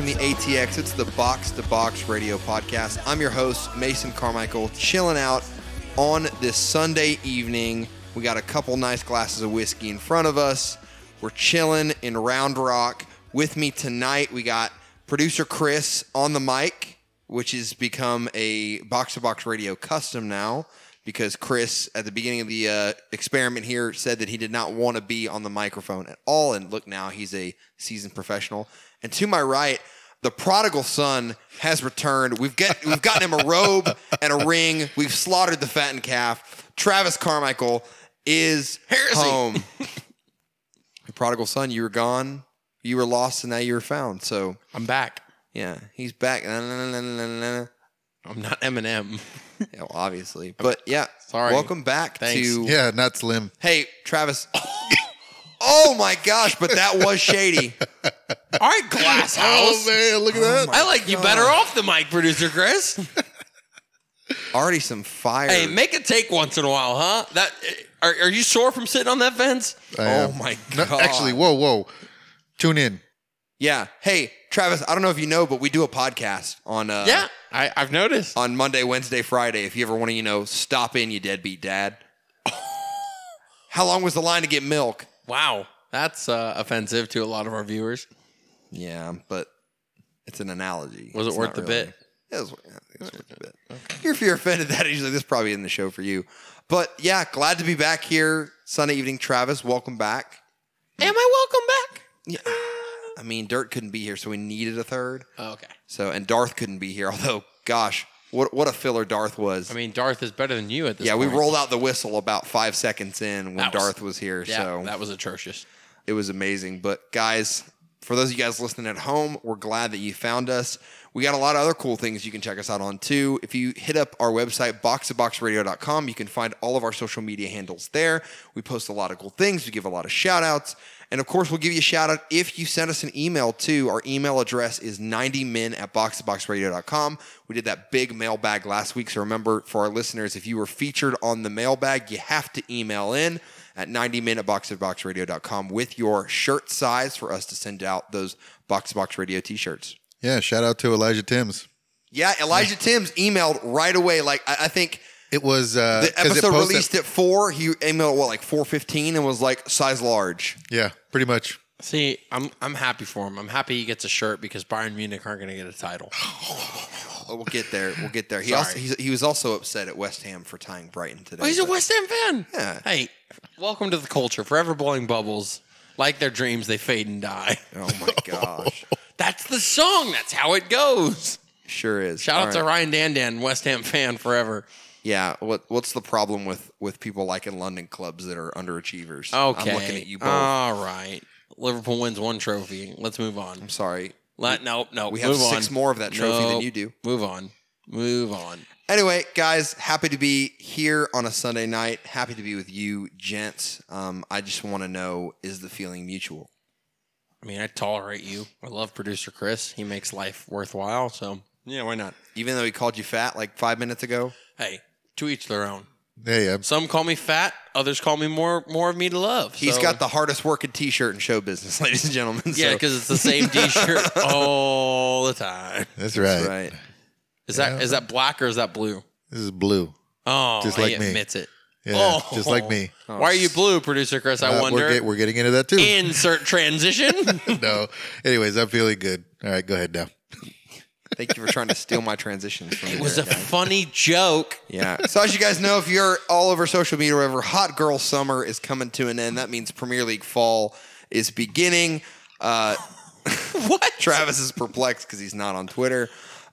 from the ATX. It's the Box to Box Radio Podcast. I'm your host, Mason Carmichael, chilling out on this Sunday evening. We got a couple nice glasses of whiskey in front of us. We're chilling in Round Rock. With me tonight, we got producer Chris on the mic, which has become a Box to Box Radio custom now because Chris, at the beginning of the uh, experiment here, said that he did not want to be on the microphone at all. And look, now he's a seasoned professional. And to my right, the prodigal son has returned. We've get we've gotten him a robe and a ring. We've slaughtered the fattened calf. Travis Carmichael is Heresy. home. the prodigal son, you were gone. You were lost, and now you were found. So I'm back. yeah, he's back. Na, na, na. I'm not Eminem. Yeah, well, obviously, but yeah. Sorry. Welcome back Thanks. to Yeah, not slim. Hey, Travis. oh my gosh, but that was shady. All right, Glass House. Oh man, look at that. I like you better off the mic, producer Chris. Already some fire. hey, make a take once in a while, huh? That are, are you sore from sitting on that fence? I oh am. my No, god. actually, whoa, whoa. Tune in. yeah. Hey, Travis. I don't know if you know, but we do a podcast on uh, yeah, I, I've noticed. on Monday, Wednesday, Friday. If you ever want to, you know, stop in, you deadbeat dad. How long was the line to get milk? Wow, that's uh, offensive to a lot of our viewers. Yeah, but it's an analogy. Was it It's worth the really- bit? It was, yeah, it was worth the bit. If you're offended that easily, this probably isn't the show for you. But yeah, glad to be back here Sunday evening. Travis, welcome back. Am I welcome back? Yeah. I mean, Dirt couldn't be here, so we needed a third. Oh, okay. So, and Darth couldn't be here. Although, gosh, what what a filler Darth was. I mean, Darth is better than you at this. yeah, we rolled out the whistle about five seconds in when was- Darth was here. Yeah, so that was atrocious. it was amazing. But guys, for those of you guys listening at home, we're glad that you found us. We got a lot of other cool things you can check us out on too. If you hit up our website, boxtoboxradio.com, you can find all of our social media handles there. We post a lot of cool things. We give a lot of shout outs. And of course, we'll give you a shout out if you send us an email too. Our email address is 90min at boxtoboxradio.com. We did that big mailbag last week. So remember, for our listeners, if you were featured on the mailbag, you have to email in at 90min at boxtoboxradio.com with your shirt size for us to send out those Box to Box Radio t shirts. Yeah, shout out to Elijah Timms. Yeah, Elijah Timms emailed right away. Like I, I think It was uh, the 'cause it episode posted- released at four. He emailed what like four fifteen and was like size large. Yeah, pretty much. See, I'm I'm happy for him. I'm happy he gets a shirt because Bayern Munich aren't going to get a title. Oh, we'll get there. We'll get there. He Sorry. also he's, he was also upset at West Ham for tying Brighton today. Oh, he's a West Ham fan. Yeah. Hey, welcome to the culture. Forever blowing bubbles. Like their dreams, they fade and die. Oh my gosh, That's the song. That's how it goes. sure is. Shout All out to right. Ryan Dandan, West Ham fan forever. Yeah. What what's the problem with with people liking London clubs that are underachievers? Okay. I'm looking at you both. All right. Liverpool wins one trophy. Let's move on. I'm sorry. Let, no, no. We have move six on. more of that trophy than you do. Move on. Move on. Anyway, guys, happy to be here on a Sunday night. Happy to be with you, gents. Um, I just want to know: is the feeling mutual? I mean, I tolerate you. I love producer Chris. He makes life worthwhile. So, yeah, why not? Even though he called you fat like five minutes ago. Hey, to each their own. Hey, I'm, Some call me fat. Others call me more more of me to love. He's So- got the hardest working T-shirt in show business, ladies and gentlemen. yeah, So- because it's the same T-shirt all the time. that's right. That's right. Is that is that black or is that blue? This is blue. Oh, Just he like me. admits it. Yeah, Oh. just like me. Why are you blue, producer Chris? I Uh, wonder. We're, get, we're getting into that too. Insert transition. no. Anyways, I'm feeling good. All right, go ahead now. Thank you for trying to steal my transitions from me. it was a there, guys. funny joke. Yeah. So as you guys know, if you're all over social media or whatever, Hot Girl Summer is coming to an end. That means Premier League Fall is beginning. Uh, What? Travis is perplexed because he's not on Twitter.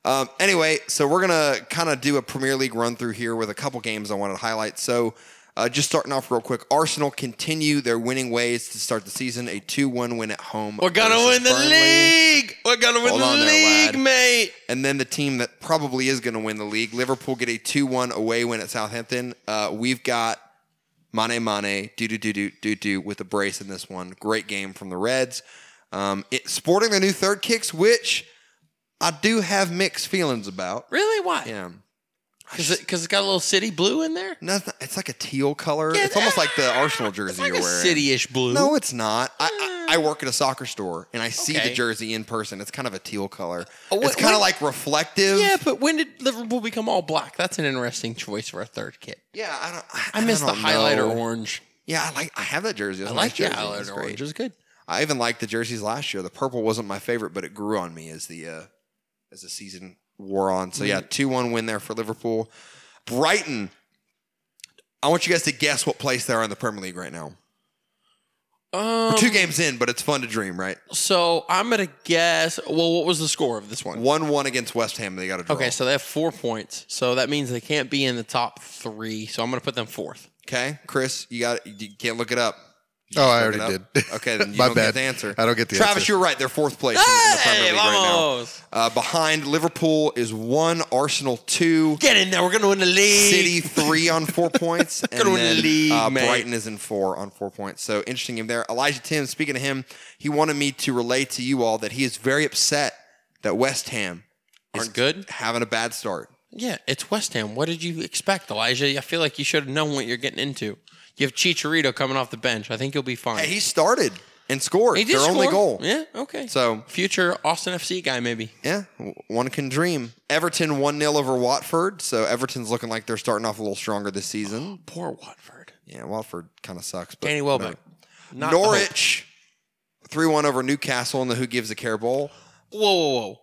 Um, anyway, so we're gonna kind of do a Premier League run through here with a couple games I wanted to highlight. So, uh, just starting off real quick, Arsenal continue their winning ways to start the season. A two-one win at home. We're gonna win the Burnley. league. We're gonna win Hold the on there, league, mate. And then the team that probably is going to win the league, Liverpool, get a 2 1 away win at Southampton. Uh, we've got Mane Mane, do do do do do do with a brace in this one. Great game from the Reds. Um, it, sporting their new third kicks, which I do have mixed feelings about. Really? Why? Yeah. Because it, it's got a little city blue in there. Nothing, it's like a teal color. Yeah, it's almost like the Arsenal jersey It's like you're a wearing. city-ish blue. No, it's not. I, I, I work at a soccer store and I see Okay. the jersey in person. It's kind of a teal color. Oh, it's wh- kind of like reflective. Yeah, but when did Liverpool become all black? That's an interesting choice for a third kit. Yeah, I don't. I miss the don't highlighter know. orange. Yeah, I like. I have that jersey. It's I like nice the. Highlighter orange. It's good. I even liked the jerseys last year. The purple wasn't my favorite, but it grew on me as the uh, as the season wore on. So Mm. yeah, two one win there for Liverpool. Brighton. I want you guys to guess what place they are in the Premier League right now. Um, Two games in, but it's fun to dream, right? So I'm gonna guess. Well, what was the score of this one? One one against West Ham. They got a draw. Okay, so they have four points. So that means they can't be in the top three. So I'm gonna put them fourth. Okay, Chris, you got you can't look it up. You Oh, I already did. Okay, then you My don't bad. get the answer. I don't get the answer. Travis, answer. you're right. They're fourth place in, in the Premier Hey, League right now. Uh, behind Liverpool is one, Arsenal two, Get in there. We're gonna win the league. City three on four points, and Gonna win the then league, uh, mate. Brighton is in four on four points. So interesting game there. Elijah Tim, speaking of him, he wanted me to relay to you all that he is very upset that West Ham is Aren't good? having a bad start. Yeah, it's West Ham. What did you expect, Elijah? I feel like you should have known what you're getting into. You have Chicharito coming off the bench. I think you'll be fine. Hey, he started and scored He did their only goal. Yeah, okay. So future Austin FC guy, maybe. Yeah, one can dream. Everton 1 0 over Watford. So Everton's looking like they're starting off a little stronger this season. Poor Watford. Yeah, Watford kind of sucks. But Danny Welbeck. Not Norwich 3 1 over Newcastle in the Who Gives a Care Bowl. Whoa, whoa, whoa.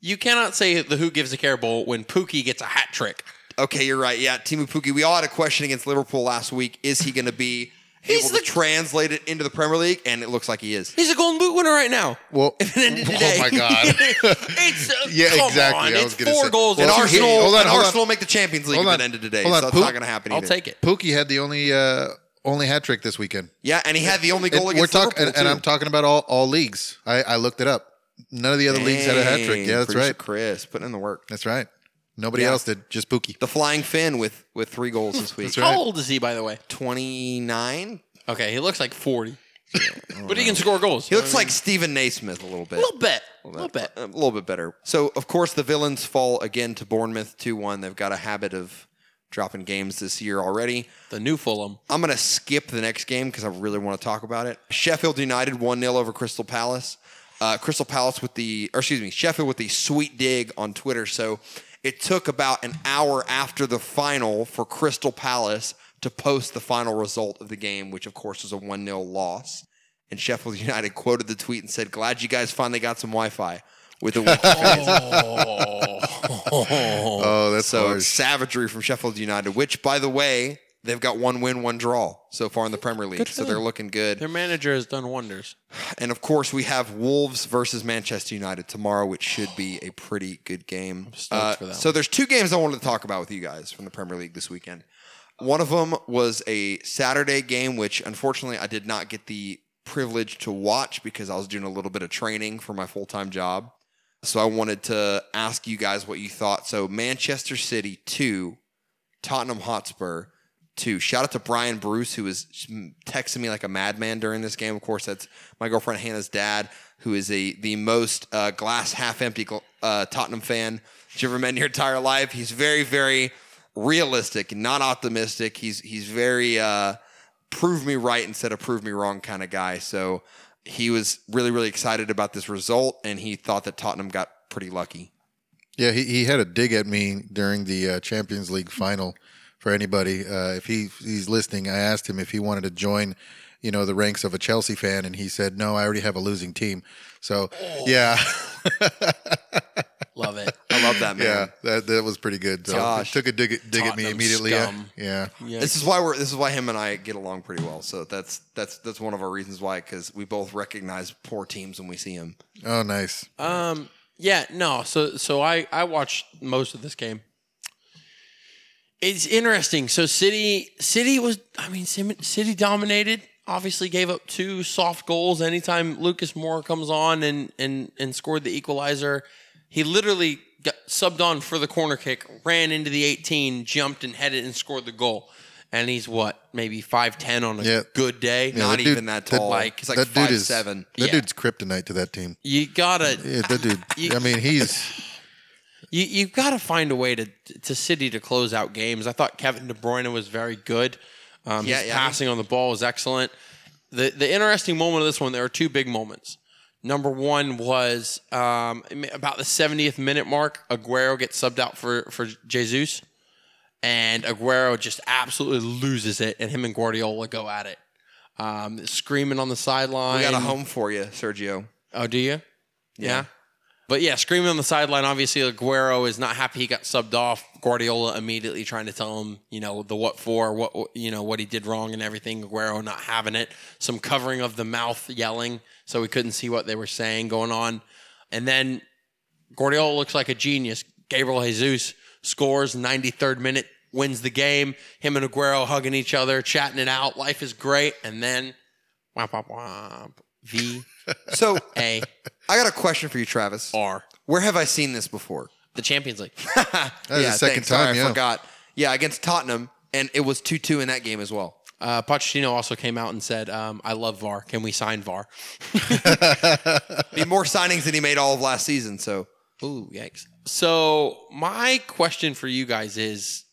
You cannot say the Who Gives a Care Bowl when Pukki gets a hat trick. Okay, you're right. Yeah, Teemu Pukki. We all had a question against Liverpool last week. Is he going to be He's able to translate it into the Premier League? And it looks like he is. He's a Golden Boot winner right now. Well, If it ended today. oh my god. it's uh, Yeah, come exactly. On. I was It's gonna four say- goals. Well, in Arsenal- Arsenal, hold on, and hold on. Arsenal make the Champions League Hold if on. it ended today. Hold so on, that's Pook- not going to happen I'll either. take it. Pukki had the only uh, only hat trick this weekend. Yeah, and he had the only goal And against we're talking, Liverpool, and, and too. I'm talking about all, all leagues. I, I looked it up. None of the other leagues had a hat trick. Dang, Yeah, that's producer right. Chris putting in the work. That's right. Nobody Yeah. else did. Just Pukki. The Flying Finn with with three goals this week. That's How old is he, by the way? Twenty nine. Okay, he looks like 40. but he can score goals. He looks like Steven Naismith a little bit. a little bit. A little bit. A little bit better. So of course the villains fall again to Bournemouth two one. They've got a habit of dropping games this year already. The new Fulham. I'm going to skip the next game because I really want to talk about it. Sheffield United 1 0 over Crystal Palace. Uh, Crystal Palace with the, or excuse me, Sheffield with the sweet dig on Twitter. So it took about an hour after the final for Crystal Palace to post the final result of the game, which of course was a 1 0 loss. And Sheffield United quoted the tweet and said, Glad you guys finally got some Wi Fi with a wiki fans. Oh, that's So harsh. savagery from Sheffield United, which, by the way, they've got one win, one draw so far in the Premier League. So for they're looking good. Their manager has done wonders. And of course, we have Wolves versus Manchester United tomorrow, which should be a pretty good game. stoked uh, for that so there's two games I wanted to talk about with you guys from the Premier League this weekend. One of them was a Saturday game, which unfortunately I did not get the privilege to watch because I was doing a little bit of training for my full time job. So I wanted to ask you guys what you thought. So Manchester City two, Tottenham Hotspur two. Shout out to Brian Bruce who was texting me like a madman during this game. Of course, that's my girlfriend Hannah's dad, who is a the most uh, glass half empty uh, Tottenham fan that you ever met in your entire life. He's very very realistic, not optimistic. He's he's very uh, prove me right instead of prove me wrong kind of guy. So he was really really excited about this result, and he thought that Tottenham got pretty lucky. Yeah, he, he had a dig at me during the uh, Champions League final. For anybody, uh, if he he's listening, I asked him if he wanted to join, you know, the ranks of a Chelsea fan, and he said, "No, I already have a losing team." So, yeah, Love it. I love that man. yeah, that that was pretty good. So Gosh. took a dig, at- dig at me immediately. Yeah, scum. yeah. Yeah. This is why we're. This is why him and I get along pretty well. So that's that's that's one of our reasons why because we both recognize poor teams when we see them. Oh, nice. Um. Yeah. No. So so I I watched most of this game. It's interesting. So City City was I mean City dominated. Obviously gave up two soft goals anytime Lucas Moura comes on and and and scored the equalizer. He literally got subbed on for the corner kick, ran into the 18, jumped and headed and scored the goal. And he's what, maybe 5'10 on a Yeah. good day. Yeah, Not that dude- even that that- tall. like- he's like that five dude is seven. That Yeah. dude's kryptonite to that team. You gotta Yeah, that dude. You- I mean, he's You you've got to find a way to to City to close out games. I thought Kevin De Bruyne was very good. Um, Yeah, his yeah. passing on the ball was excellent. the the interesting moment of this one, there are two big moments. Number one was um, about the 70th minute mark. Aguero gets subbed out for for Jesus, and Aguero just absolutely loses it, and him and Guardiola go at it, um, screaming on the sideline. We got a home for you, Sergio. Oh, do you? Yeah. But yeah, screaming on the sideline. Obviously, Aguero is not happy he got subbed off. Guardiola immediately trying to tell him, you know, the what for, what you know, what he did wrong and everything. Aguero not having it. Some covering of the mouth, yelling, so we couldn't see what they were saying going on. And then Guardiola looks like a genius. Gabriel Jesus scores 93rd minute, wins the game. Him and Aguero hugging each other, chatting it out. Life is great. And then, womp womp womp. V So A I got a question for you, Travis. R. Where have I seen this before? The Champions League. That was the second thanks. Sorry, time, I yeah. forgot. Yeah, against Tottenham, and it was two two in that game as well. Uh, Pochettino also came out and said, um, "I love VAR. Can we sign VAR?" He had more signings than he made all of last season. So Ooh, yikes! So my question for you guys is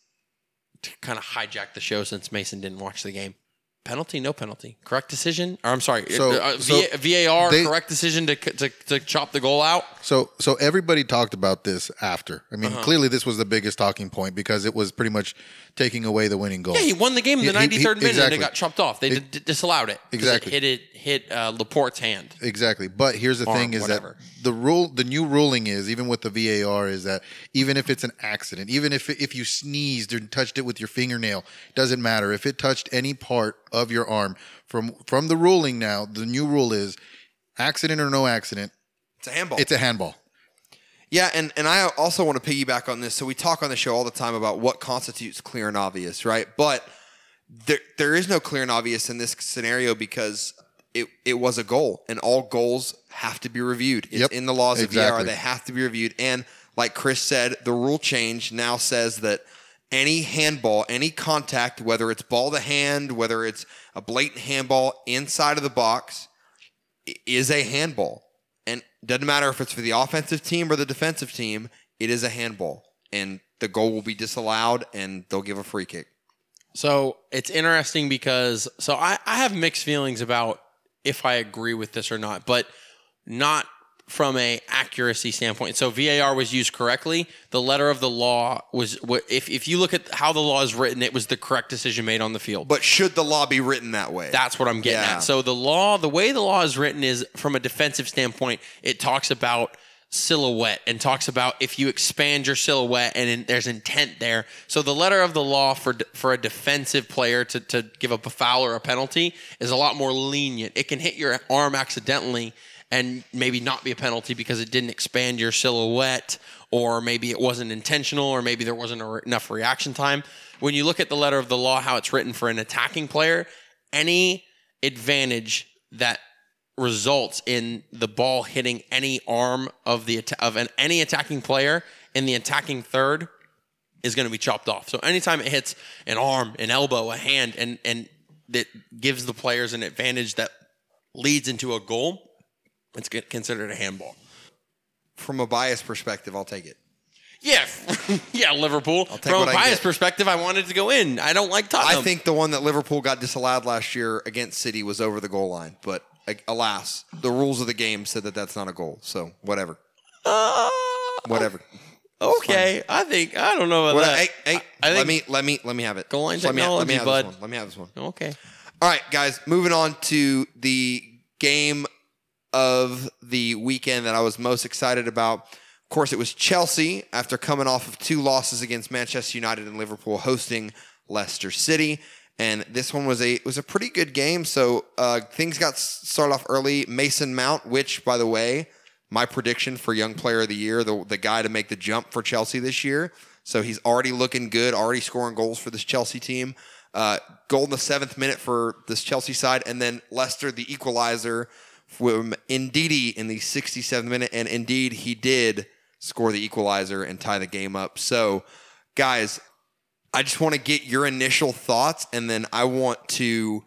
to kind of hijack the show since Mason didn't watch the game. Penalty, no penalty. Correct decision? Or I'm sorry, So- uh, so VAR. they- correct decision to, to to chop the goal out. So so everybody talked about this after. I Uh-huh. mean, clearly this was the biggest talking point because it was pretty much taking away the winning goal. Yeah, he won the game in the He- he- 93rd minute and it got chopped off. They d- disallowed it. Exactly. It hit it hit uh, Laporte's hand. Exactly. But here's the Arm, thing is whatever. that the rule the new ruling is even with the VAR is that even if it's an accident, even if if you sneezed or touched it with your fingernail, it doesn't matter. If it touched any part of your arm from from the ruling now, the new rule is accident or no accident, it's a handball. it's a handball. Yeah, and, and I also want to piggyback on this. So we talk on the show all the time about what constitutes clear and obvious, right? But there there is no clear and obvious in this scenario because it, it was a goal, and all goals have to be reviewed. It's Yep, in the laws of VAR; exactly. they have to be reviewed. And like Chris said, the rule change now says that any handball, any contact, whether it's ball to hand, whether it's a blatant handball inside of the box, is a handball. And doesn't matter if it's for the offensive team or the defensive team, it is a handball. And the goal will be disallowed and they'll give a free kick. So it's interesting because so I, I have mixed feelings about if I agree with this or not, but not from a accuracy standpoint. So VAR was used correctly. The letter of the law was if if you look at how the law is written, it was the correct decision made on the field. But should the law be written that way? That's what I'm getting Yeah. at. So the law, the way the law is written is from a defensive standpoint, it talks about silhouette and talks about if you expand your silhouette and in, there's intent there. So the letter of the law for for a defensive player to, to give up a foul or a penalty is a lot more lenient. It can hit your arm accidentally and maybe not be a penalty because it didn't expand your silhouette or maybe it wasn't intentional or maybe there wasn't a- enough reaction time. When you look at the letter of the law, how it's written for an attacking player, any advantage that results in the ball hitting any arm of the atta- of an, any attacking player in the attacking third is going to be chopped off. So anytime it hits an arm, an elbow, a hand, and and that gives the players an advantage that leads into a goal, it's considered a handball. From a bias perspective, I'll take it. Yeah, yeah, Liverpool. From a I bias perspective, I wanted to go in. I don't like Tottenham. I think the one that Liverpool got disallowed last year against City was over the goal line. But alas, the rules of the game said that that's not a goal. So whatever. Uh, Whatever. okay, I think I don't know about What, that. hey, hey, I let me let me let me have it. Goal line let me, let me technology, have bud. this one. Let me have this one. Okay. All right, guys, moving on to the game of the weekend that I was most excited about. Of course, it was Chelsea after coming off of two losses against Manchester United and Liverpool hosting Leicester City. And this one was a was a pretty good game. So uh, things got started off early. Mason Mount, which by the way, my prediction for Young Player of the Year, the the guy to make the jump for Chelsea this year. So he's already looking good, already scoring goals for this Chelsea team. Uh, goal in the seventh minute for this Chelsea side, and then Leicester the equalizer from Ndidi in the 67th minute, and indeed he did score the equalizer and tie the game up. So, guys, I just want to get your initial thoughts, and then I want to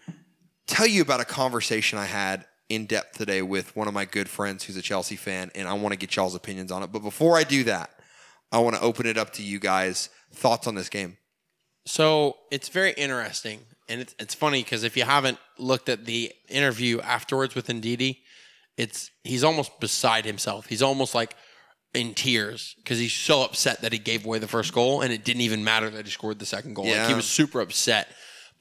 tell you about a conversation I had in depth today with one of my good friends who's a Chelsea fan, and I want to get y'all's opinions on it. But before I do that, I want to open it up to you guys. Thoughts on this game? So it's very interesting. And it's it's funny because if you haven't looked at the interview afterwards with Ndidi, it's he's almost beside himself. He's almost like in tears because he's so upset that he gave away the first goal and it didn't even matter that he scored the second goal. Like he was super upset.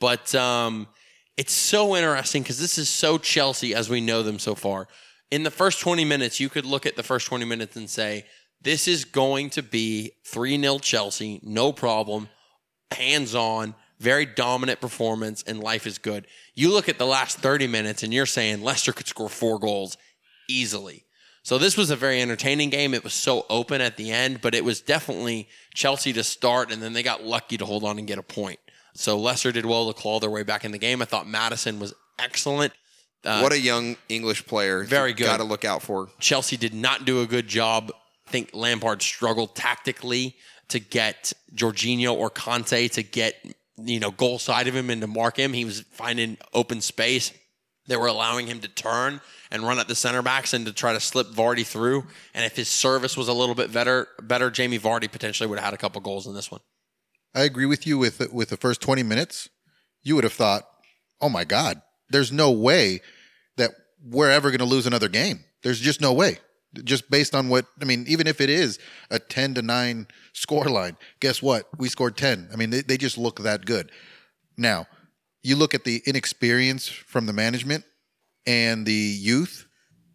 But um, it's so interesting because this is so Chelsea as we know them so far. In the first 20 minutes, you could look at the first 20 minutes and say, this is going to be 3 0 Chelsea, no problem, hands on, very dominant performance, and life is good. You look at the last 30 minutes and you're saying Leicester could score four goals easily. So this was a very entertaining game. It was so open at the end, but it was definitely Chelsea to start, and then they got lucky to hold on and get a point. So Leicester did well to claw their way back in the game. I thought Maddison was excellent. Uh, what a young English player. Very good. Got to look out for. Chelsea did not do a good job. I think Lampard struggled tactically to get Jorginho or Kanté to get you know goal side of him and to mark him. He was finding open space. They were allowing him to turn and run at the center backs and to try to slip Vardy through. And if his service was a little bit better, better Jamie Vardy potentially would have had a couple goals in this one. I agree with you with with the first 20 minutes. You would have thought, "Oh my god, there's no way that we're ever going to lose another game. There's just no way." Just based on what I mean, even if it is a 10 to 9 score line, guess what? We scored 10. I mean, they, they just look that good. Now, you look at the inexperience from the management and the youth,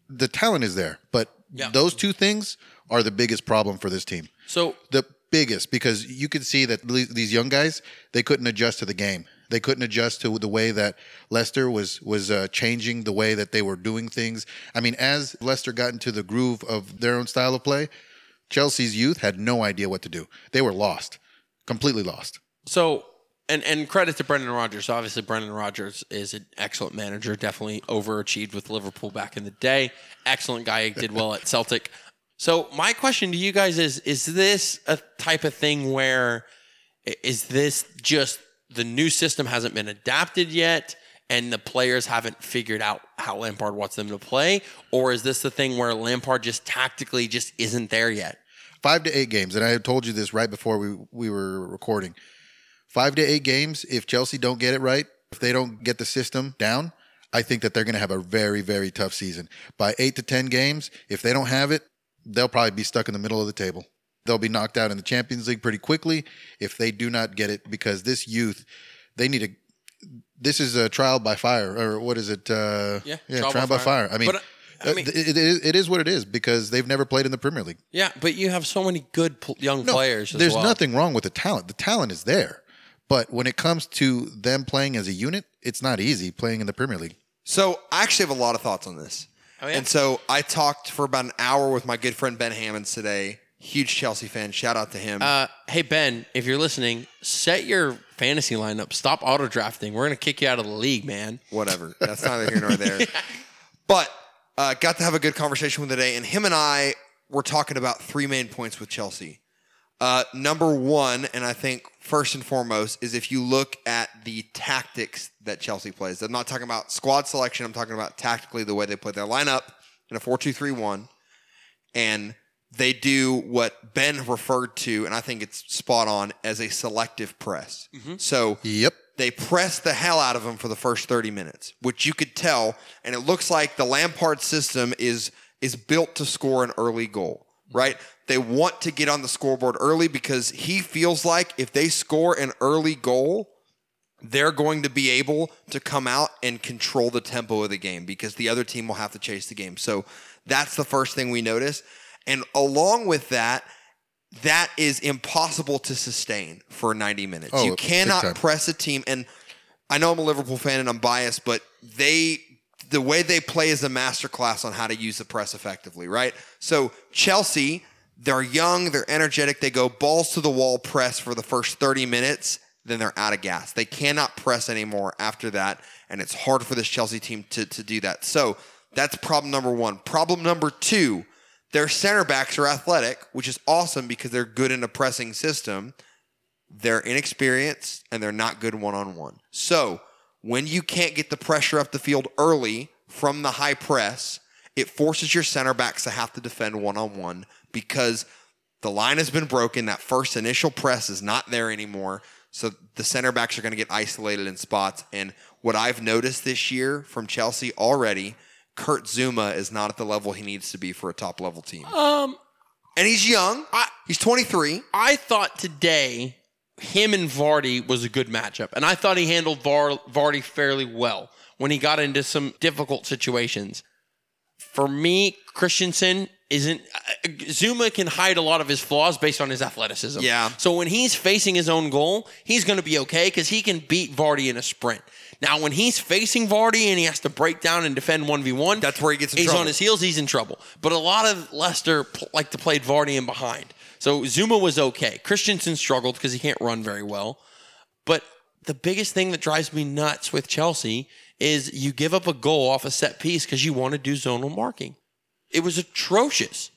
the talent is there, but Yeah. those two things are the biggest problem for this team So the biggest because you could see that these young guys they couldn't adjust to the game. They couldn't adjust to the way that Leicester was was uh, changing the way that they were doing things. I mean, as Leicester got into the groove of their own style of play, Chelsea's youth had no idea what to do. They were lost, completely lost. So, and and credit to Brendan Rodgers. Obviously, Brendan Rodgers is an excellent manager. Definitely overachieved with Liverpool back in the day. Excellent guy. Did well at Celtic. So, my question to you guys is: Is this a type of thing where is this just the new system hasn't been adapted yet? And the players haven't figured out how Lampard wants them to play, or is this the thing where Lampard just tactically just isn't there yet? Five to eight games, and I told you this right before we we were recording. Five to eight games. If Chelsea don't get it right, if they don't get the system down, I think that they're going to have a very very tough season. By eight to ten games, if they don't have it, they'll probably be stuck in the middle of the table. They'll be knocked out in the Champions League pretty quickly if they do not get it because this youth, they need a. This is a trial by fire, or what is it? Uh, Yeah, yeah, trial trial, by by, fire. fire. I mean, But, I uh, mean- it, it, is, it is what it is because they've never played in the Premier League. Yeah, but you have so many good pl- young No, players. As There's well. nothing wrong with the talent. The talent is there. But when it comes to them playing as a unit, it's not easy playing in the Premier League. So I actually have a lot of thoughts on this. Oh, yeah? And so I talked for about an hour with my good friend Ben Hammonds today. Huge Chelsea fan. Shout out to him. Uh, hey Ben, if you're listening, set your fantasy lineup. Stop auto drafting. We're gonna kick you out of the league, man. whatever. That's neither here nor there. But uh, got to have a good conversation with him today, and him and I were talking about three main points with Chelsea. Uh, number one, and I think first and foremost, is if you look at the tactics that Chelsea plays. I'm not talking about squad selection. I'm talking about tactically the way they play their lineup in a 4 2 3 1. And they do what Ben referred to, and I think it's spot on, as a selective press. Mm-hmm. So Yep. they press the hell out of him for the first 30 minutes, which you could tell. And it looks like the Lampard system is is built to score an early goal, mm-hmm. right? They want to get on the scoreboard early because he feels like if they score an early goal, they're going to be able to come out and control the tempo of the game because the other team will have to chase the game. So that's the first thing we notice. And along with that, that is impossible to sustain for 90 minutes. Oh, you cannot press a team and I know I'm a Liverpool fan and I'm biased, but they the way they play is a masterclass on how to use the press effectively, right? So Chelsea, they're young, they're energetic, they go balls to the wall press for the first 30 minutes, then they're out of gas. They cannot press anymore after that, and it's hard for this Chelsea team to, to do that. So that's problem number one. Problem number two, their center backs are athletic, which is awesome because they're good in a pressing system they're inexperienced and they're not good one on one. So when you can't get the pressure up the field early from the high press, it forces your center backs to have to defend one on one because the line has been broken. That first initial press is not there anymore. So the center backs are going to get isolated in spots. And what I've noticed this year from Chelsea already, Kurt Zouma is not at the level he needs to be for a top level team. Um, And he's young. I- he's 23. I thought today him and Vardy was a good matchup, and I thought he handled Var- Vardy fairly well when he got into some difficult situations. For me, Christensen isn't. uh, Zuma can hide a lot of his flaws based on his athleticism. Yeah. So when he's facing his own goal, he's going to be okay because he can beat Vardy in a sprint. Now, when he's facing Vardy and he has to break down and defend one v one, That's where he gets in he's trouble. on his heels. He's in trouble. But a lot of Leicester pl- like to play Vardy in behind. So Zouma was okay. Christensen struggled because he can't run very well. But the biggest thing that drives me nuts with Chelsea is you give up a goal off a set piece because you want to do zonal marking. It was atrocious.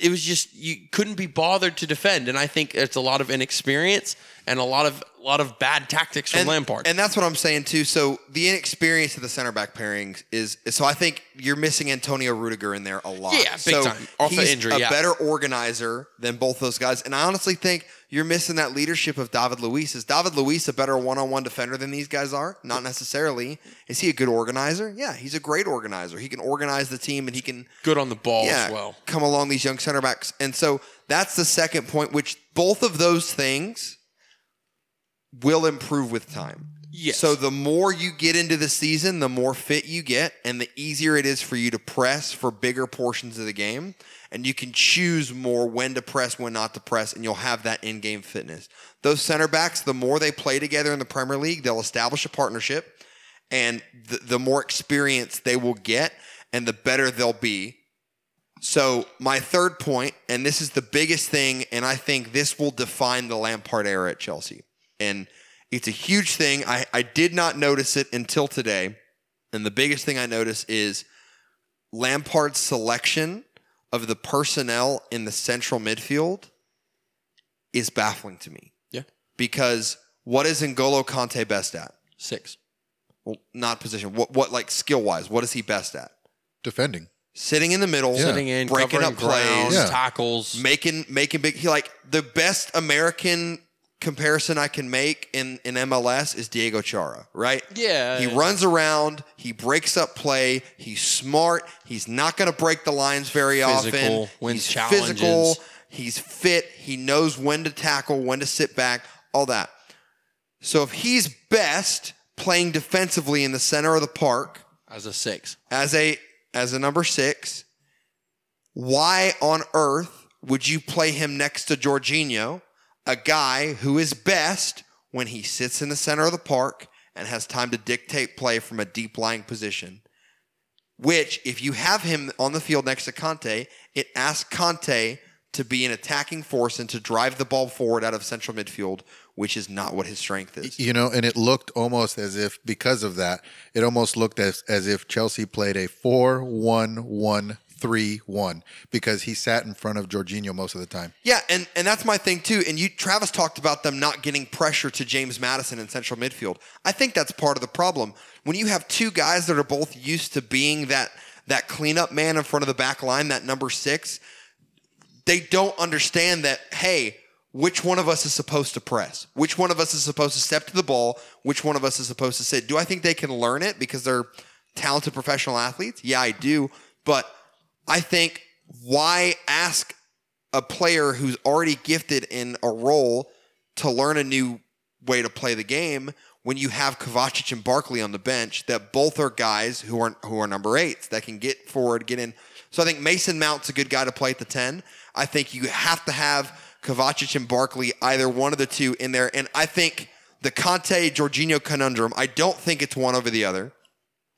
It was just you couldn't be bothered to defend, and I think it's a lot of inexperience and a lot of a lot of bad tactics from and, Lampard. And that's what I'm saying too. So the inexperience of the center back pairings is so I think you're missing Antonio Rudiger in there a lot. Yeah, big so time. Off he's injury, a yeah. better organizer than both those guys. And I honestly think you're missing that leadership of David Luiz. Is David Luiz a better one-on-one defender than these guys are? Not necessarily. Is he a good organizer? Yeah, he's a great organizer. He can organize the team and he can Good on the ball yeah, as well. come along these young center backs. And so that's the second point, which both of those things will improve with time. Yes. So the more you get into the season, the more fit you get, and the easier it is for you to press for bigger portions of the game. And you can choose more when to press, when not to press, and you'll have that in game fitness. Those center backs, the more they play together in the Premier League, they'll establish a partnership, and the, the more experience they will get, and the better they'll be so my third point, and this is the biggest thing, and I think this will define the Lampard era at Chelsea. And it's a huge thing. I, I did not notice it until today. And the biggest thing I notice is Lampard's selection of the personnel in the central midfield is baffling to me. Yeah. Because what is N'Golo Kanté best at? Six. Well, not position. What what like skill wise? What is he best at? defending. Sitting in the middle, Yeah. Sitting in, breaking covering up plays, ground, Yeah. tackles. making making big he like the best American comparison I can make in in MLS is Diego Chara, right? Yeah. He runs around, he breaks up play, he's smart, he's not going to break the lines very Physical, often. wins he's physical, he's fit, he knows when to tackle, when to sit back, all that. So if he's best playing defensively in the center of the park, as a six. as a as a number six, why on earth would you play him next to Jorginho, a guy who is best when he sits in the center of the park and has time to dictate play from a deep lying position? Which, if you have him on the field next to Kanté, it asks Kanté to be an attacking force and to drive the ball forward out of central midfield, which is not what his strength is. You know, and it looked almost as if because of that, it almost looked as as if Chelsea played a 4-1-1-3-1 because he sat in front of Jorginho most of the time. Yeah, and, and that's my thing too. And you Travis talked about them not getting pressure to James Maddison in central midfield. I think that's part of the problem. When you have two guys that are both used to being that that cleanup man in front of the back line, that number six, they don't understand that, hey, which one of us is supposed to press? Which one of us is supposed to step to the ball? Which one of us is supposed to sit? Do I think they can learn it because they're talented professional athletes? Yeah, I do. But I think why ask a player who's already gifted in a role to learn a new way to play the game when you have Kovacic and Barkley on the bench that both are guys who are who are number eights that can get forward, get in. So I think Mason Mount's a good guy to play at the 10. I think you have to have Kovacic and Barkley, either one of the two in there. And I think the Kanté Jorginho conundrum, I don't think it's one over the other.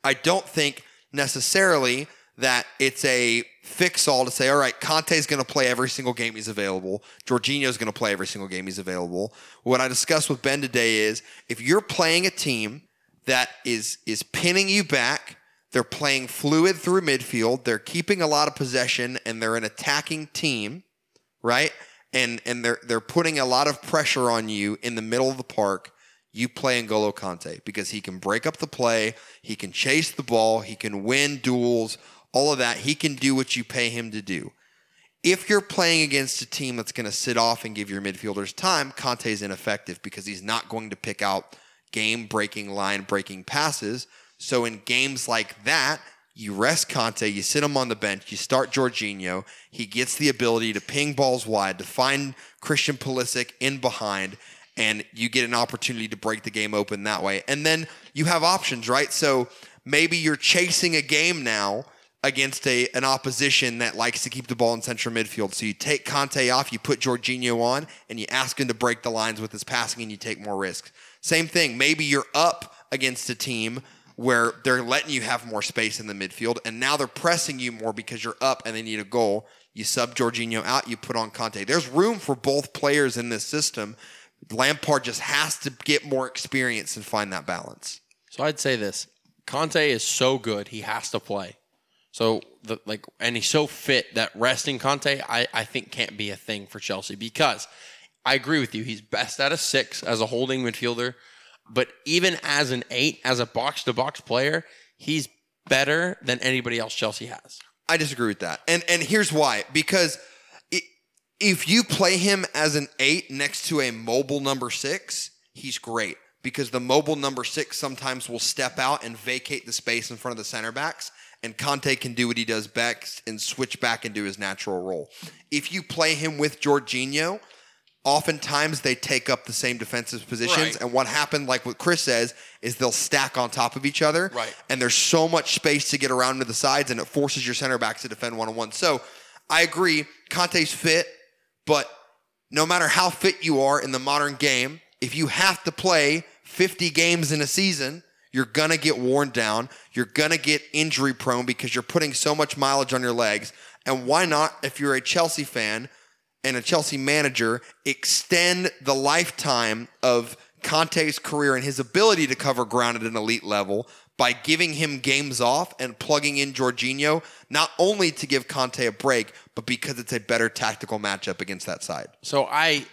I don't think necessarily that it's a fix all to say, all right, Kanté's going to play every single game he's available. Jorginho's going to play every single game he's available. What I discussed with Ben today is if you're playing a team that is is pinning you back, they're playing fluid through midfield, they're keeping a lot of possession, and they're an attacking team, right? And and they're they're putting a lot of pressure on you in the middle of the park you play N'Golo Kanté because he can break up the play, he can chase the ball, he can win duels, all of that. He can do what you pay him to do. If you're playing against a team that's going to sit off and give your midfielders time, Kanté's ineffective because he's not going to pick out game breaking, line breaking passes. So in games like that, you rest Kanté, you sit him on the bench, you start Jorginho. He gets the ability to ping balls wide, to find Christian Pulisic in behind, and you get an opportunity to break the game open that way. And then you have options, right? So maybe you're chasing a game now against a an opposition that likes to keep the ball in central midfield. So you take Kanté off, you put Jorginho on, and you ask him to break the lines with his passing, and you take more risks. Same thing. Maybe you're up against a team where they're letting you have more space in the midfield, and now they're pressing you more because you're up and they need a goal. You sub Jorginho out, you put on Kanté. There's room for both players in this system. Lampard just has to get more experience and find that balance. So I'd say this: Kanté is so good, he has to play. So the like, and he's so fit that resting Kanté, I, I think can't be a thing for Chelsea because I agree with you. He's best at a six as a holding midfielder, but even as an eight, as a box to box player, he's better than anybody else Chelsea has. I disagree with that. And and here's why. Because if you play him as an eight next to a mobile number six, he's great. Because the mobile number six sometimes will step out and vacate the space in front of the center backs. And Kanté can do what he does best and switch back into his natural role. If you play him with Jorginho, oftentimes they take up the same defensive positions. Right. And what happened, like what Chris says, is they'll stack on top of each other. Right. And there's so much space to get around to the sides, and it forces your center backs to defend one on one. So I agree, Kanté's fit, but no matter how fit you are in the modern game, if you have to play 50 games in a season, you're going to get worn down. You're going to get injury prone because you're putting so much mileage on your legs. And why not, if you're a Chelsea fan, and a Chelsea manager extend the lifetime of Kanté's career and his ability to cover ground at an elite level by giving him games off and plugging in Jorginho, not only to give Kanté a break, but because it's a better tactical matchup against that side. So I,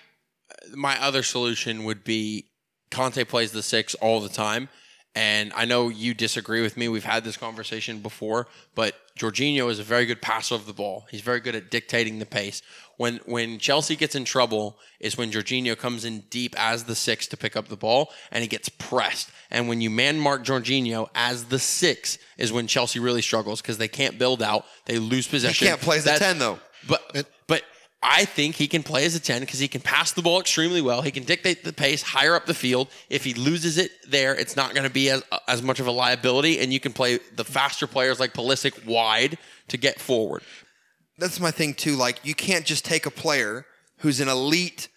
my other solution would be Kanté plays the six all the time. And I know you disagree with me. We've had this conversation before, but Jorginho is a very good passer of the ball. He's very good at dictating the pace. When when Chelsea gets in trouble is when Jorginho comes in deep as the six to pick up the ball and he gets pressed. And when you man mark Jorginho as the six is when Chelsea really struggles because they can't build out. They lose possession. He can't play as a 10, though. but but I think he can play as a 10 because he can pass the ball extremely well. He can dictate the pace higher up the field. If he loses it there, it's not going to be as as much of a liability and you can play the faster players like Pulisic wide to get forward. That's my thing, too. Like, you can't just take a player who's an elite.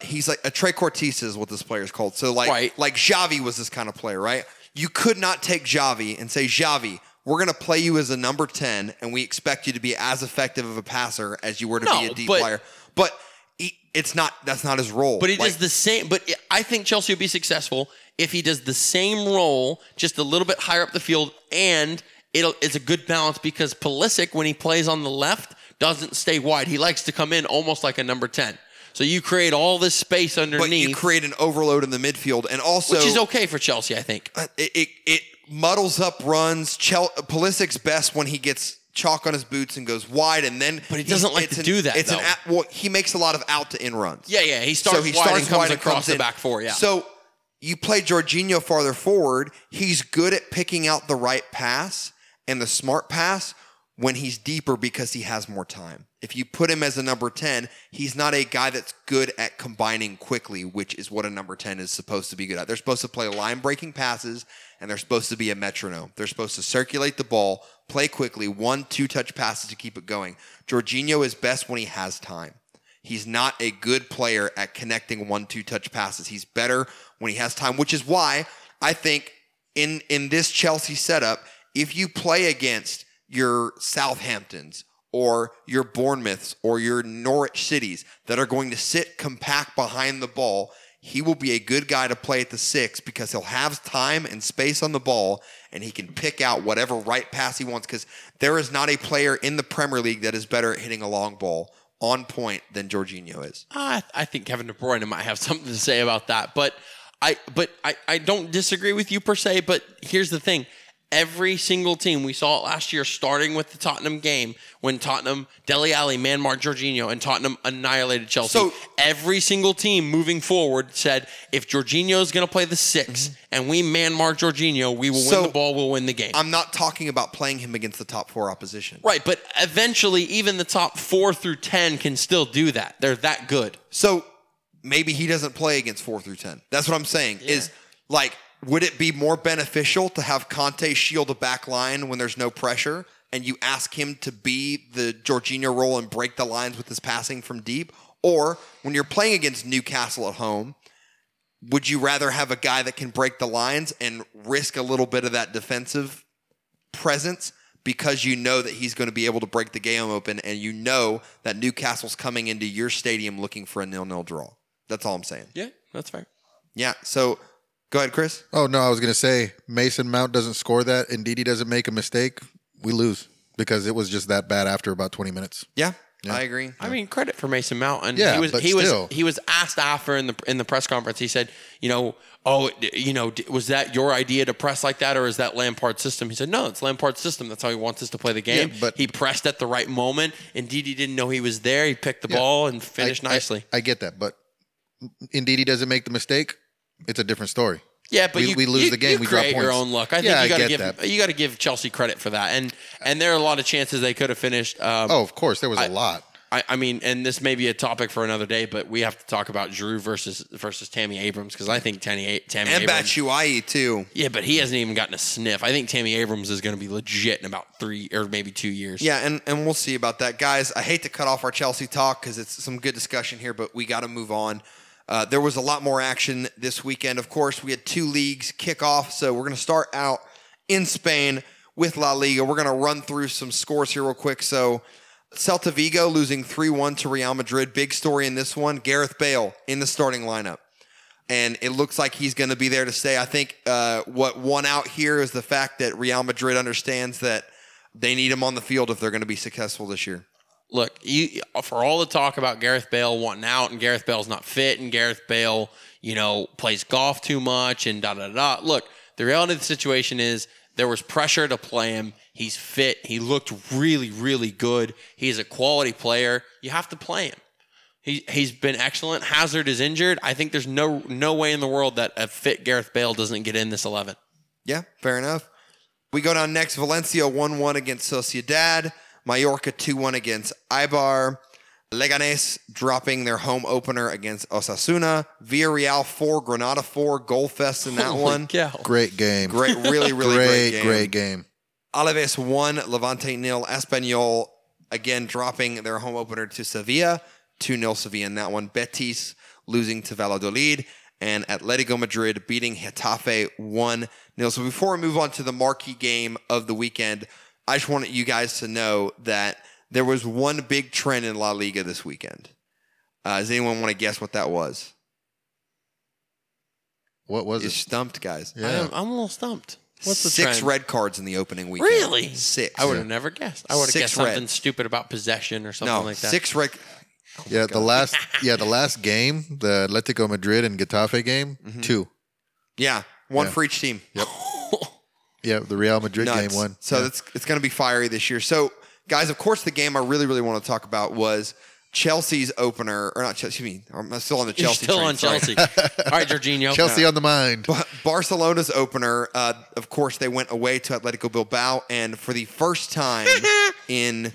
He's like a trequartista is what this player is called. So like Right. like Xavi was this kind of player, right? You could not take Xavi and say, Xavi, we're gonna play you as a number 10 and we expect you to be as effective of a passer as you were to be No, a deep but- player. But he, it's not that's not his role. But he Like, does the same. But I think Chelsea will be successful if he does the same role, just a little bit higher up the field, and it'll it's a good balance because Pulisic, when he plays on the left, doesn't stay wide. He likes to come in almost like a number ten. So you create all this space but underneath, you create an overload in the midfield and also which is okay for Chelsea, I think. Uh, it, it, it muddles up runs. Chel- Pulisic's best when he gets chalk on his boots and goes wide, and then But he doesn't like to an- do that, It's an though. out, well, he makes a lot of out to in runs. Yeah, yeah. He starts so he wide starts and comes wide and across comes the back four. Yeah. So you play Jorginho farther forward. He's good at picking out the right pass and the smart pass when he's deeper because he has more time. If you put him as a number 10, he's not a guy that's good at combining quickly, which is what a number 10 is supposed to be good at. They're supposed to play line breaking passes and they're supposed to be a metronome. They're supposed to circulate the ball, play quickly, one, two touch passes to keep it going. Jorginho is best when he has time. He's not a good player at connecting one two touch passes. He's better when he has time, which is why I think in in this Chelsea setup, if you play against your Southamptons or your Bournemouths or your Norwich cities that are going to sit compact behind the ball, he will be a good guy to play at the six because he'll have time and space on the ball and he can pick out whatever right pass he wants because there is not a player in the Premier League that is better at hitting a long ball on point than Jorginho is. I, I think Kevin De Bruyne might have something to say about that, but I but I, I don't disagree with you per se. But here's the thing: Every single team, we saw it last year, starting with the Tottenham game when Tottenham, Dele Alli, man marked Jorginho, and Tottenham annihilated Chelsea. So- every single team moving forward said, if Jorginho is going to play the 6 and we man mark Jorginho, we will Mm-hmm. So- win the ball, we'll win the game. I'm not talking about playing him against the top four opposition. right, but eventually, even the top four through 10 can still do that. They're that good. So maybe he doesn't play against four through ten. That's what I'm saying. Is like, would it be more beneficial to have Kanté shield a back line when there's no pressure, and you ask him to be the Jorginho role and break the lines with his passing from deep, or when you're playing against Newcastle at home? Would you rather have a guy that can break the lines and risk a little bit of that defensive presence because you know that he's going to be able to break the game open and you know that Newcastle's coming into your stadium looking for a nil-nil draw. That's all I'm saying. Yeah, that's fair. Yeah. So go ahead, Chris. Oh no, I was gonna say Mason Mount doesn't score that, and Ndidi doesn't make a mistake. We lose because it was just that bad after about twenty minutes. Yeah, I agree. I mean, credit for Mason Mount, and Yeah, he was but he still. was he was asked after in the in the press conference. He said, you know, oh, you know, was that your idea to press like that, or is that Lampard's system? He said, no, it's Lampard's system. That's how he wants us to play the game. Yeah, but- he pressed at the right moment. Indeed, he didn't know he was there. He picked the Yeah. ball and finished I- I- nicely. I, get that, but mm, indeed he doesn't make the mistake. It's a different story. yeah, but we- you, we lose you- the game, You we drop create your points. own luck. I think Yeah, you got to get give that. you got to give Chelsea credit for that, and and there are a lot of chances they could have finished. Um, Oh, of course, there was a lot. I, I mean, and this may be a topic for another day, but we have to talk about Drew versus versus Tammy Abrams because I think Tammy Tammy and Abrams. Batshuayi too. Yeah, but he hasn't even gotten a sniff. I think Tammy Abrams is going to be legit in about three or maybe two years. Yeah, and, and we'll see about that. Guys, I hate to cut off our Chelsea talk because it's some good discussion here, but we got to move on. Uh, there was a lot more action this weekend. Of course, we had two leagues kick off, so we're going to start out in Spain with La Liga. We're going to run through some scores here real quick. So, Celta Vigo losing 3 1 to Real Madrid. Big story in this one. Gareth Bale in the starting lineup. And it looks like he's going to be there to stay. I think uh, what won out here is the fact that Real Madrid understands that they need him on the field if they're going to be successful this year. Look, you for all the talk about Gareth Bale wanting out and Gareth Bale's not fit and Gareth Bale, you know, plays golf too much and da da da. Look, the reality of the situation is there was pressure to play him. He's fit. He looked really, really good. He's a quality player. You have to play him. He he's been excellent. Hazard is injured. I think there's no no way in the world that a fit Gareth Bale doesn't get in this eleven. Yeah, fair enough. We go down next. Valencia 1 1 against Sociedad. Mallorca 2 1 against Eibar. Leganés dropping their home opener against Osasuna. Villarreal 4, Granada 4. Goal fest in that oh Holy one. cow. Great game. Great, really, really great, great, game. great game. Alaves 1, Levante nil. Espanyol again dropping their home opener to Sevilla. 2 0 Sevilla in that one. Betis losing to Valladolid. And Atletico Madrid beating Getafe 1 0. So before we move on to the marquee game of the weekend, I just wanted you guys to know that there was one big trend in La Liga this weekend. Uh, does anyone want to guess what that was? What was You it? stumped, guys. Yeah. I am, I'm a little stumped. What's the Six trend? red cards in the opening weekend. Really? Six. I would have never guessed. I would have Six guessed something red. stupid about possession or something No, like that. six red. Yeah, the last yeah, the last game, the Atletico Madrid and Getafe game, Mm-hmm. two. Yeah, one Yeah. for each team. Yeah, the Real Madrid Nuts. game one. So yeah. it's it's going to be fiery this year. So, guys, of course, the game I really really want to talk about was Chelsea's opener, or not Chelsea. Excuse me, I'm still on the You're Chelsea. still train, on sorry. Chelsea. All right, Jorginho. Chelsea on the mind. Ba- Barcelona's opener, uh, of course, they went away to Atletico Bilbao, and for the first time in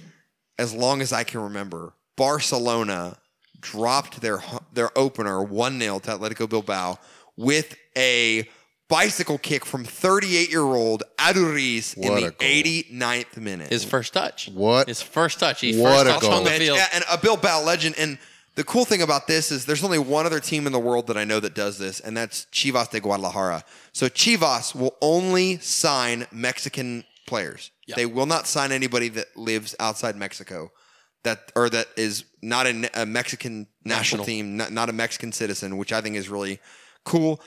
as long as I can remember, Barcelona dropped their their opener one 0 to Atletico Bilbao with a bicycle kick from 38 year old Aduriz in What the goal. 89th minute. His first touch. What? His first touch. He What first a touch goal. on the And- field. And a Bilbao legend. And the cool thing about this is there's only one other team in the world that I know that does this, and that's Chivas de Guadalajara. So Chivas will only sign Mexican players. Yeah. They will not sign anybody that lives outside Mexico. That or that is not a, a Mexican national National. team, not, not a Mexican citizen, which I think is really cool.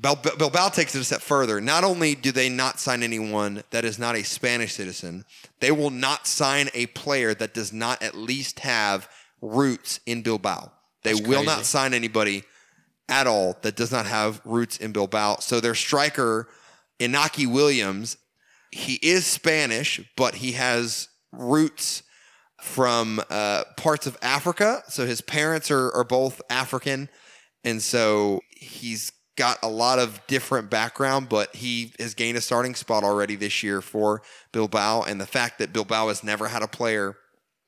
Bil- Bil- Bilbao takes it a step further. Not only do they not sign anyone that is not a Spanish citizen, they will not sign a player that does not at least have roots in Bilbao. They That's will crazy. not sign anybody at all that does not have roots in Bilbao. So their striker, Inaki Williams, he is Spanish, but he has roots from uh, parts of Africa. So his parents are, are both African. And so he's got a lot of different background, but he has gained a starting spot already this year for Bilbao. And the fact that Bilbao has never had a player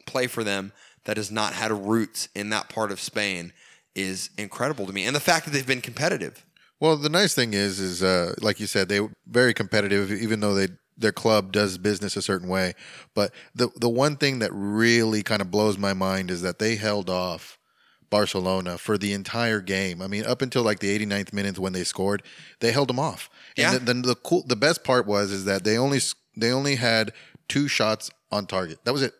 play for them that has not had roots in that part of Spain is incredible to me. And the fact that they've been competitive. Well, the nice thing is, is uh, like you said, they very competitive, even though they their club does business a certain way. But the the one thing that really kind of blows my mind is that they held off Barcelona for the entire game. I mean, up until like the 89th minute when they scored, they held them off. Yeah. And then the, the cool, the best part was is that they only they only had two shots on target. That was it.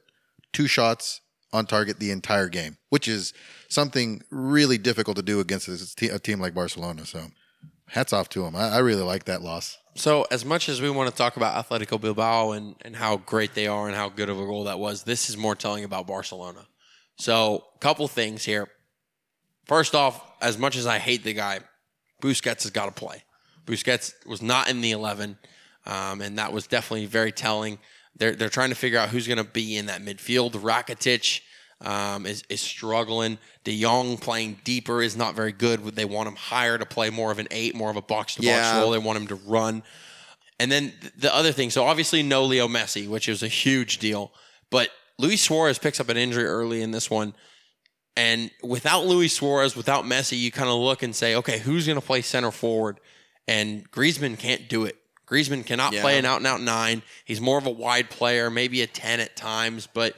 Two shots on target the entire game, which is something really difficult to do against a, a team like Barcelona. So, hats off to them. I, I really like that loss. So, as much as we want to talk about Atletico Bilbao and, and how great they are and how good of a goal that was, this is more telling about Barcelona. So, a couple things here. First off, as much as I hate the guy, Busquets has got to play. Busquets was not in the 11, um, and that was definitely very telling. They're, they're trying to figure out who's going to be in that midfield. Rakitic um, is, is struggling. De Jong playing deeper is not very good. They want him higher to play more of an eight, more of a box to box role. They want him to run. And then the other thing, so obviously no Leo Messi, which is a huge deal. But Luis Suarez picks up an injury early in this one. And without Luis Suarez, without Messi, you kind of look and say, okay, who's going to play center forward? And Griezmann can't do it. Griezmann cannot Yeah. play an out and out nine. He's more of a wide player, maybe a 10 at times, but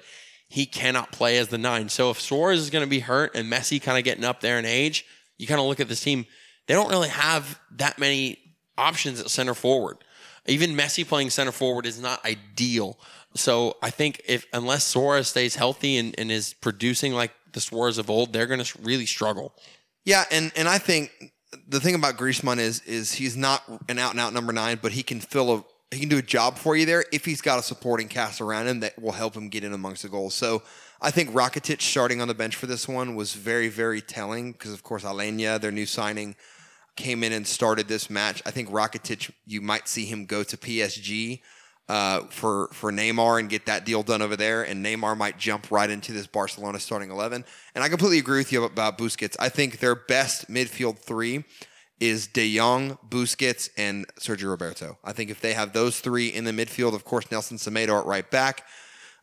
he cannot play as the nine. So if Suarez is going to be hurt and Messi kind of getting up there in age, you kind of look at this team. They don't really have that many options at center forward. Even Messi playing center forward is not ideal. So I think if unless Suarez stays healthy and, and is producing like the Suarez of old, they're going to really struggle. Yeah, and and I think the thing about Griezmann is is he's not an out and out number nine, but he can fill a he can do a job for you there if he's got a supporting cast around him that will help him get in amongst the goals. So I think Rakitic starting on the bench for this one was very very telling because of course Aleñá, their new signing, came in and started this match. I think Rakitic, you might see him go to PSG uh, for for Neymar and get that deal done over there, and Neymar might jump right into this Barcelona starting eleven. And I completely agree with you about Busquets. I think their best midfield three is De Jong, Busquets, and Sergio Roberto. I think if they have those three in the midfield, of course Nelson Semedo at right back,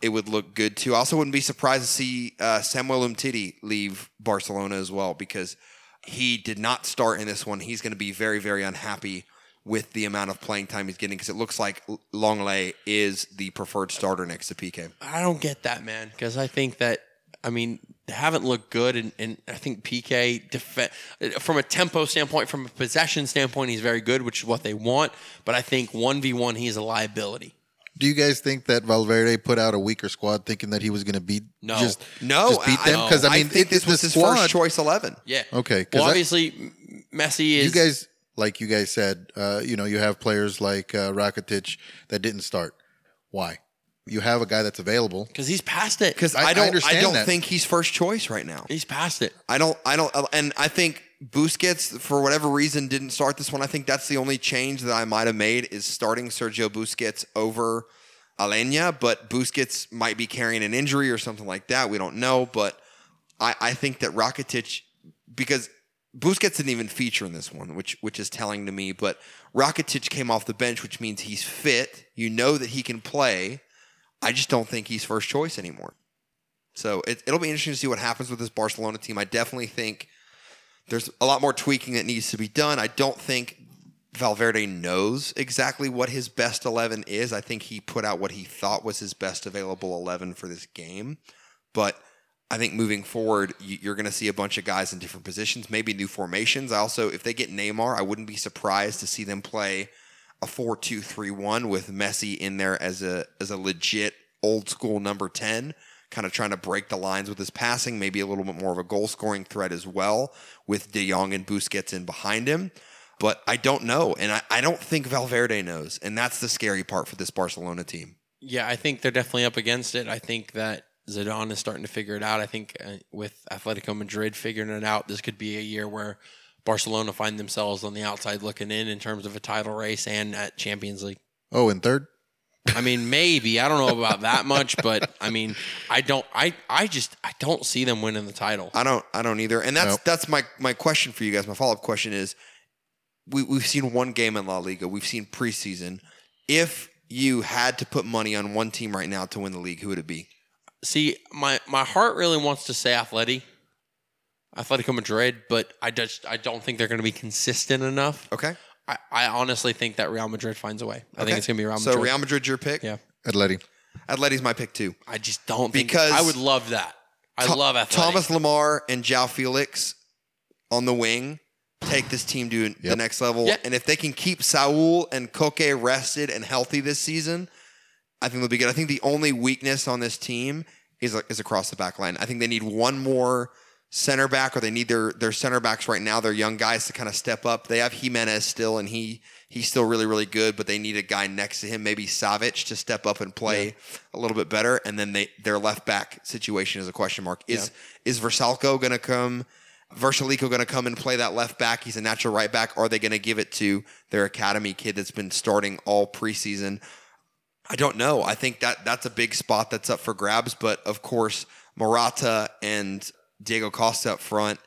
it would look good too. I also wouldn't be surprised to see uh, Samuel Umtiti leave Barcelona as well because he did not start in this one. He's going to be very, very unhappy with the amount of playing time he's getting because it looks like Lenglet is the preferred starter next to Piqué. I don't get that, man, because I think that I mean they haven't looked good, and, and I think Piqué def- from a tempo standpoint, from a possession standpoint, he's very good, which is what they want. But I think one v one, he's a liability. Do you guys think that Valverde put out a weaker squad, thinking that he was going to beat No. just No, just beat them? Because I, mean, think it- this was his squad- first choice eleven. Yeah. okay. Well, obviously, M- Messi is. You guys, like you guys said, uh, you know, you have players like uh, Rakitic that didn't start. Why? You have a guy that's available. because he's past it. Because I- I, I don't, I, understand don't that. think he's first choice right now. he's past it. I don't, I don't, and I think Busquets, for whatever reason, didn't start this one. I think that's the only change that I might have made is starting Sergio Busquets over Aleñá, but Busquets might be carrying an injury or something like that. We don't know, but I, I think that Rakitic, because Busquets didn't even feature in this one, which which is telling to me. But Rakitic came off the bench, which means he's fit. You know that he can play. I just don't think he's first choice anymore. So it, it'll be interesting to see what happens with this Barcelona team. I definitely think there's a lot more tweaking that needs to be done. I don't think Valverde knows exactly what his best 11 is. I think he put out what he thought was his best available 11 for this game. But I think moving forward, you- you're going to see a bunch of guys in different positions, maybe new formations. I also, if they get Neymar, I wouldn't be surprised to see them play a 4-2-3-1 with Messi in there as a as a legit old school number 10, kind of trying to break the lines with his passing, maybe a little bit more of a goal scoring threat as well, with De Jong and Busquets in behind him. But I don't know, and I, I don't think Valverde knows, and that's the scary part for this Barcelona team. Yeah, I think they're definitely up against it. I think that Zidane is starting to figure it out. I think uh, with Atletico Madrid figuring it out, this could be a year where Barcelona find themselves on the outside looking in in terms of a title race and at Champions League. Oh, and third. I mean, maybe I don't know about that much, but I mean, I don't. I I just I don't see them winning the title. I don't I don't either. And that's Nope. that's my my question for you guys. My follow up question is we we've seen one game in La Liga. We've seen preseason. If you had to put money on one team right now to win the league, who would it be? See, my my heart really wants to say Atleti, Atletico Madrid, but I just I don't think they're going to be consistent enough. Okay. I, I honestly think that Real Madrid finds a way. I Okay. think it's going to be Real Madrid. So Real Madrid's your pick? Yeah. Atleti. Atleti's my pick too. I just don't think Because- I would love that. I Tho- love Atleti. Thomas Lemar and João Félix on the wing take this team to the Yep. next level. Yeah. And if they can keep Saul and Koke rested and healthy this season, I think they'll be good. I think the only weakness on this team is is across the back line. I think they need one more center back, or they need their their center backs right now. They're young guys to kind of step up. They have Giménez still, and he he's still really really good, but they need a guy next to him, maybe Savic, to step up and play a little bit better. And then they their left back situation is a question mark. Is is Vrsaljko going to come? Vrsaljko going to come and play that left back? He's a natural right back. Are they going to give it to their academy kid that's been starting all preseason? I don't know. I think that that's a big spot that's up for grabs. But of course, Morata and Diego Costa up front,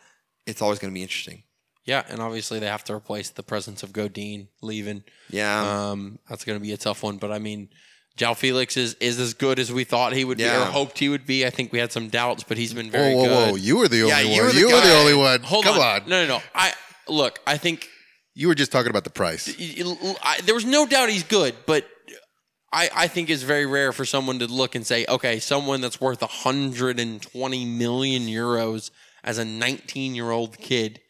it's always going to be interesting. yeah, and obviously they have to replace the presence of Godin leaving. Yeah. Um, that's going to be a tough one. But I mean, João Félix is, is as good as we thought he would be or hoped he would be. I think we had some doubts, but he's been very whoa, good. whoa! You were the only Yeah, you one. were the you were the only one. Hold Come on. on. No, no, no. I look. I think You were just talking about the price. y- y- I, there was no doubt he's good, but I, I think it's very rare for someone to look and say, okay, someone that's worth 120 million euros as a 19 year old kid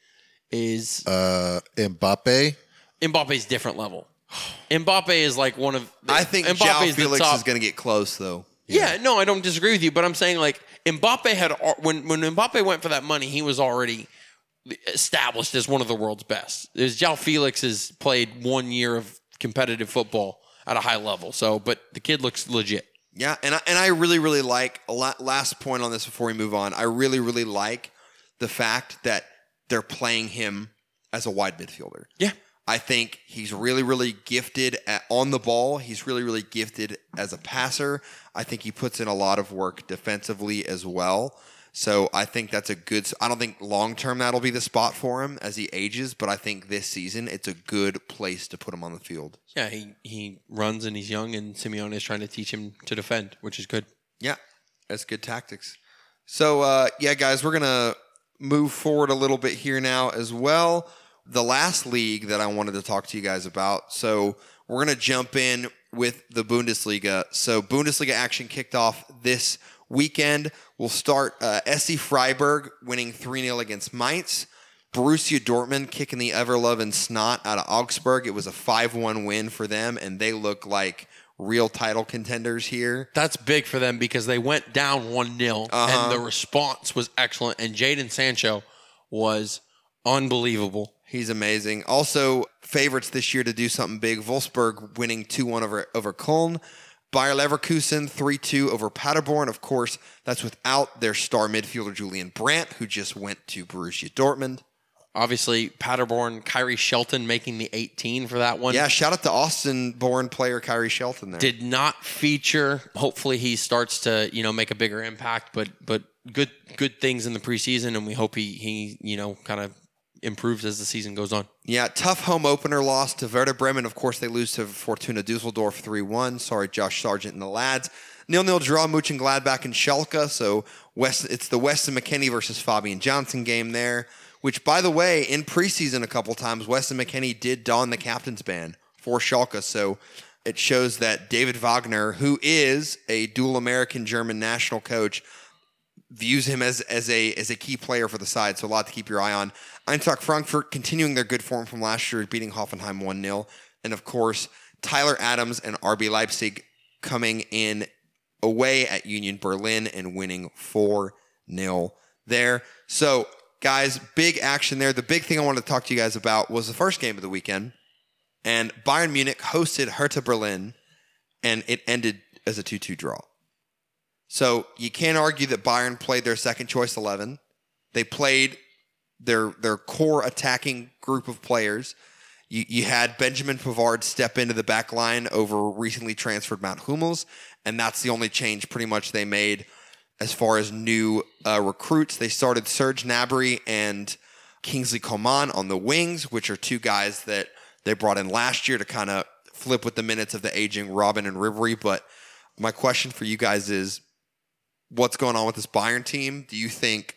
is Uh, Mbappe. Mbappe's different level. Mbappe is like one of. I think Mbappe João is Félix is going to get close, though. Yeah. no, I don't disagree with you, but I'm saying like Mbappe had when when Mbappe went for that money, he was already established as one of the world's best. Is João Félix has played one year of competitive football at a high level, so but the kid looks legit. Yeah, and I, and I really really like a la- last point on this before we move on. I really really like the fact that they're playing him as a wide midfielder. Yeah, I think he's really, really gifted at, on the ball. He's really, really gifted as a passer. I think he puts in a lot of work defensively as well. So I think that's a good. I don't think long term that'll be the spot for him as he ages, but I think this season it's a good place to put him on the field. yeah, he he runs and he's young, and Simeone is trying to teach him to defend, which is good. Yeah, that's good tactics. So uh, yeah, guys, we're gonna move forward a little bit here now as well. The last league that I wanted to talk to you guys about. So we're gonna jump in with the Bundesliga. So Bundesliga action kicked off this weekend. We'll start uh, SC Freiburg winning three 0 against Mainz. Borussia Dortmund kicking the ever loving snot out of Augsburg. It was a 5 1 win for them, and they look like real title contenders here. That's big for them because they went down 1 0 Uh-huh. and the response was excellent. And Jadon Sancho was unbelievable. He's amazing. Also, favorites this year to do something big. Wolfsburg winning 2 1 over, over Köln. Bayer Leverkusen 3 2 over Paderborn. Of course, that's without their star midfielder Julian Brandt, who just went to Borussia Dortmund. Obviously, Paderborn, Khiry Shelton making the 18 for that one. Yeah, shout out to Austin born player Khiry Shelton there. Did not feature. Hopefully, he starts to you know make a bigger impact. But but good good things in the preseason, and we hope he he you know kind of improves as the season goes on. Yeah, tough home opener loss to Werder Bremen. Of course, they lose to Fortuna Dusseldorf 3 1. Sorry, Josh Sargent and the lads. Nil nil draw Mönchengladbach and Schalke. So West, it's the Weston McKennie versus Fabian Johnson game there. Which, by the way, in preseason a couple times, Weston McKennie did don the captain's band for Schalke. So it shows that David Wagner, who is a dual American German national coach, views him as as a as a key player for the side. So a lot to keep your eye on. Eintracht Frankfurt continuing their good form from last year, beating Hoffenheim one 0 and of course Tyler Adams and RB Leipzig coming in away at Union Berlin and winning four 0 there. So guys, big action there. The big thing I wanted to talk to you guys about was the first game of the weekend, and Bayern Munich hosted Hertha Berlin, and it ended as a two two draw. So you can't argue that Bayern played their second choice eleven. They played their their core attacking group of players. You, you had Benjamin Pavard step into the back line over recently transferred Matt Hummels, and that's the only change pretty much they made as far as new uh, recruits. They started Serge Gnabry and Kingsley Coman on the wings, which are two guys that they brought in last year to kind of flip with the minutes of the aging Robben and Ribery. But my question for you guys is what's going on with this Bayern team? Do you think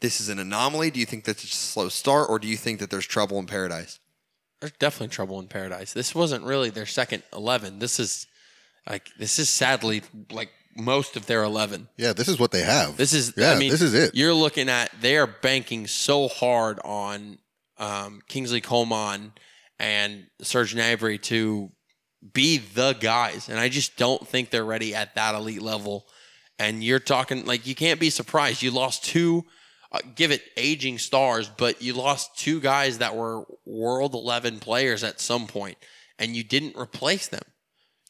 this is an anomaly? Do you think that's just a slow start, or do you think that there's trouble in paradise? There's definitely trouble in paradise. This wasn't really their second eleven. This is like this is sadly like most of their eleven. Yeah, this is what they have. This is yeah, I mean, this is it. You're looking at they are banking so hard on um, Kingsley Coman and Serge Gnabry to be the guys, and I just don't think they're ready at that elite level. And you're talking like you can't be surprised. You lost two, uh, give it aging stars, but you lost two guys that were World Eleven players at some point, and you didn't replace them.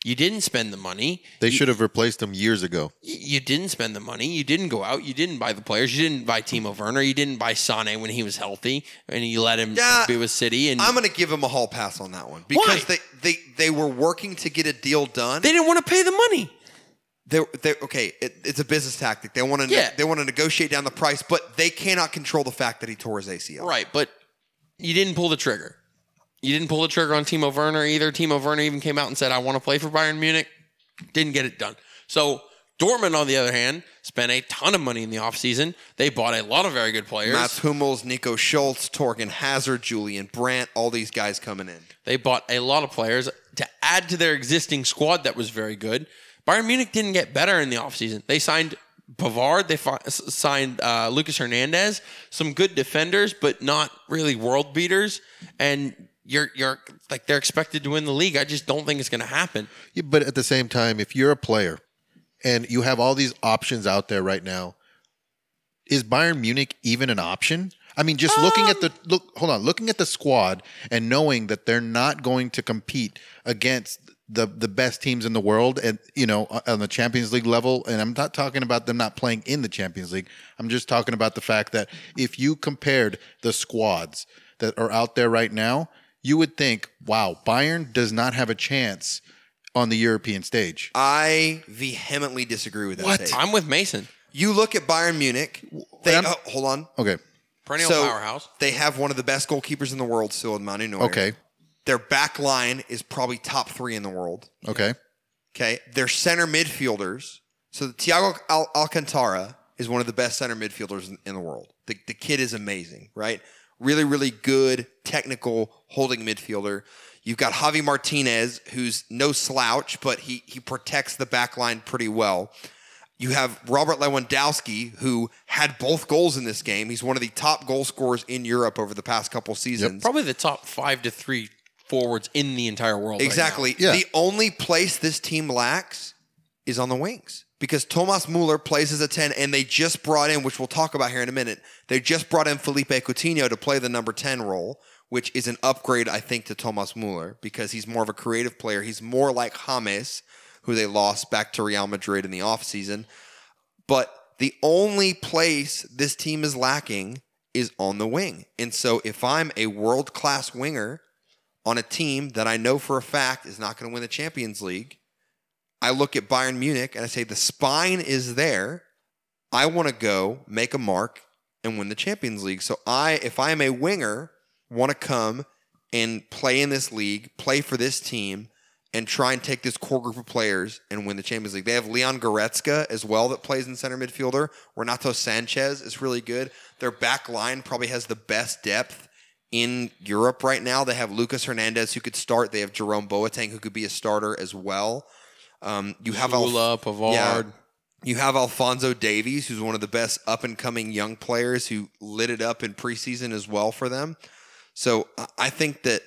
You didn't spend the money. They You- should have replaced them years ago. you didn't spend the money. You didn't go out. You didn't buy the players. You didn't buy Timo Werner. You didn't buy Sane when he was healthy, and you let him Yeah, be with City. And I'm going to give him a hall pass on that one because Why? they, they they were working to get a deal done. they didn't want to pay the money. They're, they're okay. It, it's a business tactic. They want to Yeah. they want to negotiate down the price, but they cannot control the fact that he tore his ACL. Right, but you didn't pull the trigger. You didn't pull the trigger on Timo Werner either. Timo Werner even came out and said, "I want to play for Bayern Munich." Didn't get it done. So Dortmund, on the other hand, spent a ton of money in the offseason. They bought a lot of very good players. Mats Hummels, Nico Schulz, Thorgan Hazard, Julian Brandt, all these guys coming in. They bought a lot of players to add to their existing squad that was very good. Bayern Munich didn't get better in the offseason. They signed Pavard, they fi- signed uh, Lucas Hernandez, some good defenders, but not really world beaters. And you're you're like they're expected to win the league. I just don't think it's going to happen. Yeah, but at the same time, if you're a player and you have all these options out there right now, is Bayern Munich even an option? I mean, just looking at the look, hold on, looking at the squad and knowing that they're not going to compete against the the best teams in the world, and you know, on the Champions League level. And I'm not talking about them not playing in the Champions League. I'm just talking about the fact that if you compared the squads that are out there right now, you would think, wow, Bayern does not have a chance on the European stage. I vehemently disagree with that What? take. I'm with Mason, You look at Bayern Munich. They oh, hold on. Okay, perennial So powerhouse. they have one of the best goalkeepers in the world still in Manu Neuer. okay, Their back line is probably top three in the world. okay. Okay. Their center midfielders. So Thiago Al- Alcantara is one of the best center midfielders in, in the world. The, the kid is amazing, right? Really, really good technical holding midfielder. You've got Javi Martinez, who's no slouch, but he he protects the back line pretty well. You have Robert Lewandowski, who had both goals in this game. He's one of the top goal scorers in Europe over the past couple seasons. Probably the top five to three forwards in the entire world. right now. Exactly. Yeah. The only place this team lacks is on the wings because Thomas Muller plays as a 10 and they just brought in, which we'll talk about here in a minute, they just brought in Felipe Coutinho to play the number 10 role, which is an upgrade, I think, to Thomas Muller because he's more of a creative player. He's more like James, who they lost back to Real Madrid in the offseason. But the only place this team is lacking is on the wing. And so if I'm a world class winger on a team that I know for a fact is not going to win the Champions League, I look at Bayern Munich and I say the spine is there. I want to go make a mark and win the Champions League. So I, if I am a winger, want to come and play in this league, play for this team, and try and take this core group of players and win the Champions League. They have Leon Goretzka as well that plays in center midfielder. Renato Sanches is really good. Their back line probably has the best depth in Europe right now. They have Lucas Hernandez who could start. They have Jerome Boateng who could be a starter as well. Um, you have Alf- Süle, Pavard. yeah. You have Alphonso Davies, who's one of the best up and coming young players who lit it up in preseason as well for them. So I- I think that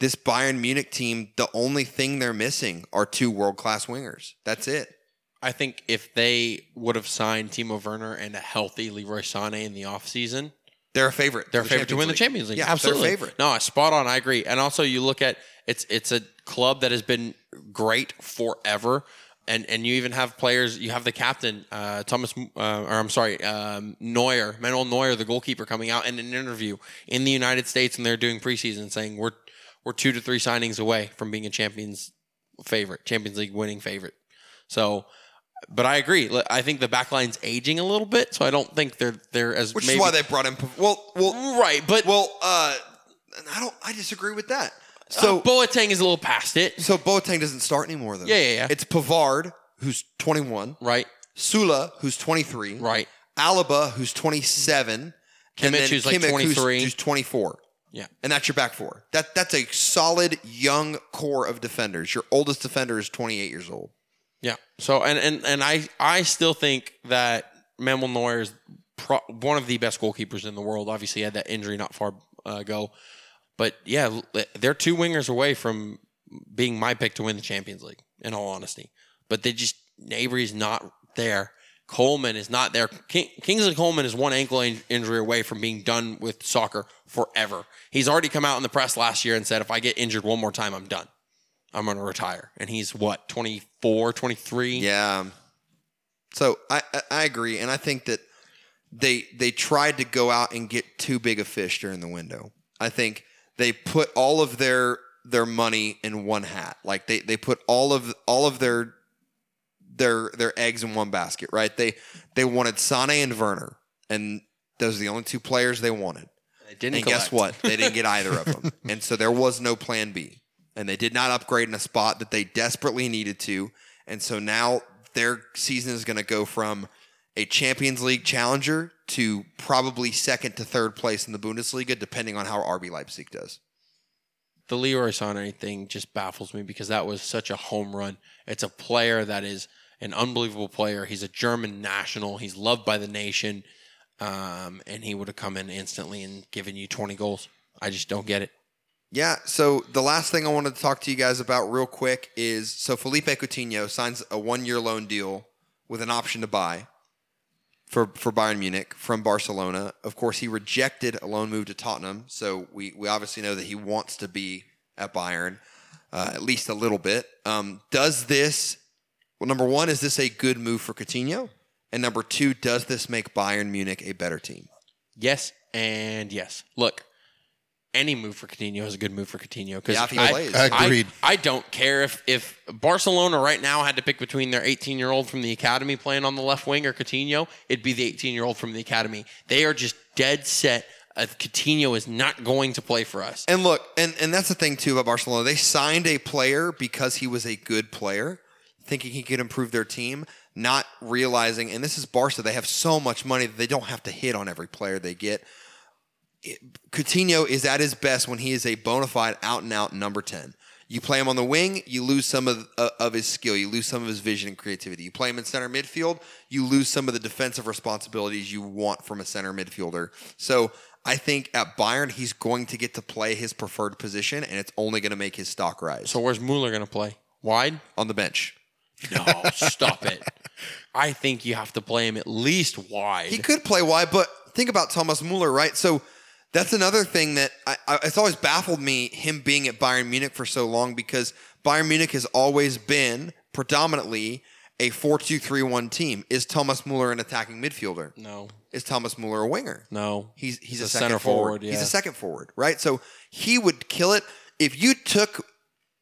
this Bayern Munich team, the only thing they're missing are two world class wingers. That's it. I think if they would have signed Timo Werner and a healthy Leroy Sané in the offseason, They're a favorite. they're a favorite to win the Champions League. Yeah, absolutely. Favorite. No, I spot on. I agree. And also, you look at it's it's a club that has been great forever. And and you even have players. You have the captain, uh, Thomas, uh, or I'm sorry, um, Neuer, Manuel Neuer, the goalkeeper, coming out in an interview in the United States, and they're doing preseason, saying we're we're two to three signings away from being a Champions favorite, Champions League winning favorite. So, but I agree. I think the back line's aging a little bit, so I don't think they're they're as Which maybe, is why they brought in. Well, well, right. But well. Uh, I don't. I disagree with that. so So, Boateng is a little past it, so Boateng doesn't start anymore, though. Yeah, yeah, yeah. It's Pavard, who's 21. right? Süle, who's 23. Right. Alaba, who's 27. Kimmich, and then who's like Kimmich, 23. who's 24. Yeah. And that's your back four. That that's a solid young core of defenders. Your oldest defender is 28 years old. Yeah. So and and and I I still think that Manuel Neuer is pro- one of the best goalkeepers in the world. Obviously, had that injury not far uh, ago, but yeah, they're two wingers away from being my pick to win the Champions League. In all honesty, but they just Avery's not there. Coleman is not there. King, Kingsley Coleman is one ankle in- injury away from being done with soccer forever. He's already come out in the press last year and said, if I get injured one more time, I'm done. I'm going to retire. And he's what, 24, 23? Yeah. So I, I agree, and I think that they they tried to go out and get too big a fish during the window. I think they put all of their their money in one hat. Like they they put all of all of their their their eggs in one basket, right? They they wanted Sane and Werner, and those are the only two players they wanted. They didn't And guess what? They didn't get either of them. And so there was no plan B. And they did not upgrade in a spot that they desperately needed to. And so now their season is going to go from a Champions League challenger to probably second to third place in the Bundesliga, depending on how RB Leipzig does. The Leroy Sané thing just baffles me because that was such a home run. It's a player that is an unbelievable player. He's a German national. He's loved by the nation. Um, and he would have come in instantly and given you 20 goals. I just don't get it. Yeah. So the last thing I wanted to talk to you guys about real quick is so Felipe Coutinho signs a one year loan deal with an option to buy for for Bayern Munich from Barcelona. Of course, he rejected a loan move to Tottenham, so we we obviously know that he wants to be at Bayern uh, at least a little bit. Um, does this? Well, number one, is this a good move for Coutinho? And number two, does this make Bayern Munich a better team? Yes and yes. Look, any move for Coutinho is a good move for Coutinho because Yeah, if he I. Agreed. I, I don't care if if Barcelona right now had to pick between their 18 year old from the academy playing on the left wing or Coutinho, it'd be the 18 year old from the academy. They are just dead set. Uh, Coutinho is not going to play for us. And look, and, and that's the thing too about Barcelona. They signed a player because he was a good player, thinking he could improve their team, not realizing, and this is Barca, they have so much money that they don't have to hit on every player they get. Coutinho is at his best when he is a bona fide out and out number 10. You play him on the wing, you lose some of, uh, of his skill, you lose some of his vision and creativity. You play him in center midfield, you lose some of the defensive responsibilities you want from a center midfielder. So I think at Bayern, he's going to get to play his preferred position, and it's only going to make his stock rise So where's Mueller going to play? Wide? on the bench. No, stop it. I think you have to play him at least wide. He could play wide, but think about Thomas Mueller, right? So that's another thing that I, I, it's always baffled me him being at Bayern Munich for so long because Bayern Munich has always been predominantly a 4-2-3-1 team. Is Thomas Muller an attacking midfielder? no, Is Thomas Muller a winger? no. He's he's, He's a, a second center forward. forward, He's a second forward, right? So he would kill it if you took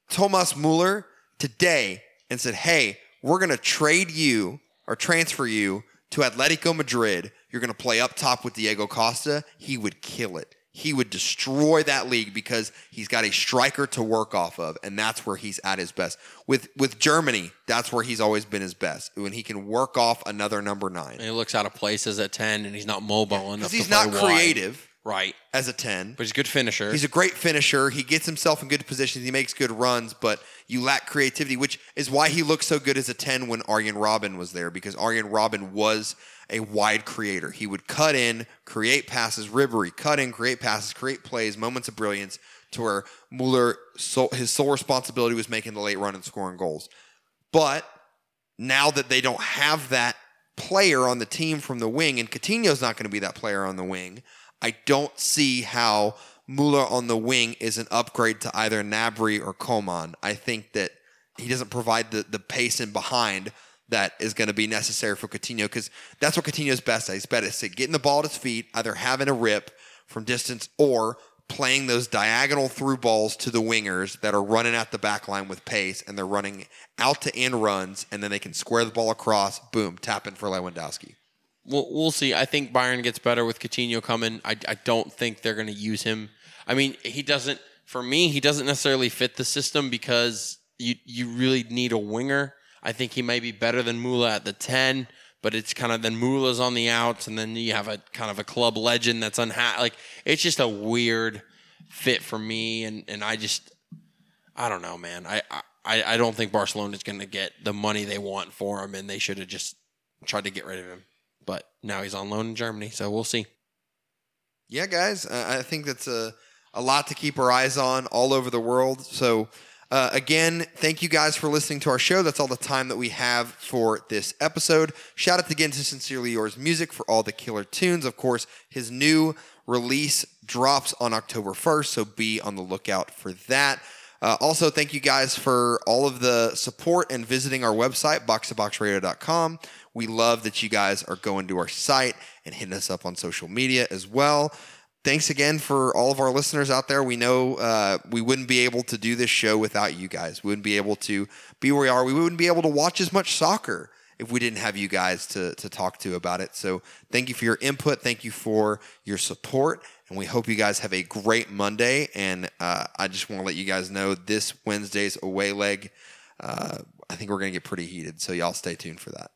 Thomas Muller today and said, "Hey, we're going to trade you or transfer you to Atletico Madrid. You're going to play up top with Diego Costa." He would kill it. He would destroy that league because he's got a striker to work off of, and that's where he's at his best. With with Germany, that's where he's always been his best when he can work off another number nine. And he looks out of place as a 10 and he's not mobile enough Because to he's not wide. creative Right. as a ten. But he's a good finisher. He's a great finisher. He gets himself in good positions. He makes good runs, but you lack creativity, which is why he looked so good as a 10 when Arjen Robben was there, because Arjen Robben was a wide creator. He would cut in, create passes, Ribery, cut in, create passes, create plays, moments of brilliance to where Mueller, so, his sole responsibility was making the late run and scoring goals. But now that they don't have that player on the team from the wing, and Coutinho's not going to be that player on the wing, I don't see how Muller on the wing is an upgrade to either Gnabry or Coman. I think that he doesn't provide the, the pace in behind that is going to be necessary for Coutinho because that's what Coutinho's best at. He's best at getting the ball at his feet, either having a rip from distance or playing those diagonal through balls to the wingers that are running at the back line with pace and they're running out to in runs and then they can square the ball across, boom, tap in for Lewandowski. We'll, we'll see. I think Bayern gets better with Coutinho coming. I, I don't think they're going to use him. I mean, he doesn't. For me, he doesn't necessarily fit the system because you you really need a winger. I think he might be better than Muller at the ten, but it's kind of then Muller's on the outs, and then you have a kind of a club legend that's unhappy. Like it's just a weird fit for me, and and I just I don't know, man. I I, I don't think Barcelona is going to get the money they want for him, and they should have just tried to get rid of him but now he's on loan in Germany, so we'll see. Yeah, guys, I think that's a, a lot to keep our eyes on all over the world. So, uh, again, thank you guys for listening to our show. That's all the time that we have for this episode. Shout out again to Sincerely Yours Music for all the killer tunes. Of course, his new release drops on October 1st, so be on the lookout for that. Uh, also, thank you guys for all of the support and visiting our website, box2boxradio.com. We love that you guys are going to our site and hitting us up on social media as well. Thanks again for all of our listeners out there. We know uh, we wouldn't be able to do this show without you guys. We wouldn't be able to be where we are. We wouldn't be able to watch as much soccer if we didn't have you guys to, to talk to about it. So thank you for your input. Thank you for your support. And we hope you guys have a great Monday. And uh, I just want to let you guys know this Wednesday's away leg, uh, I think we're going to get pretty heated. So y'all stay tuned for that.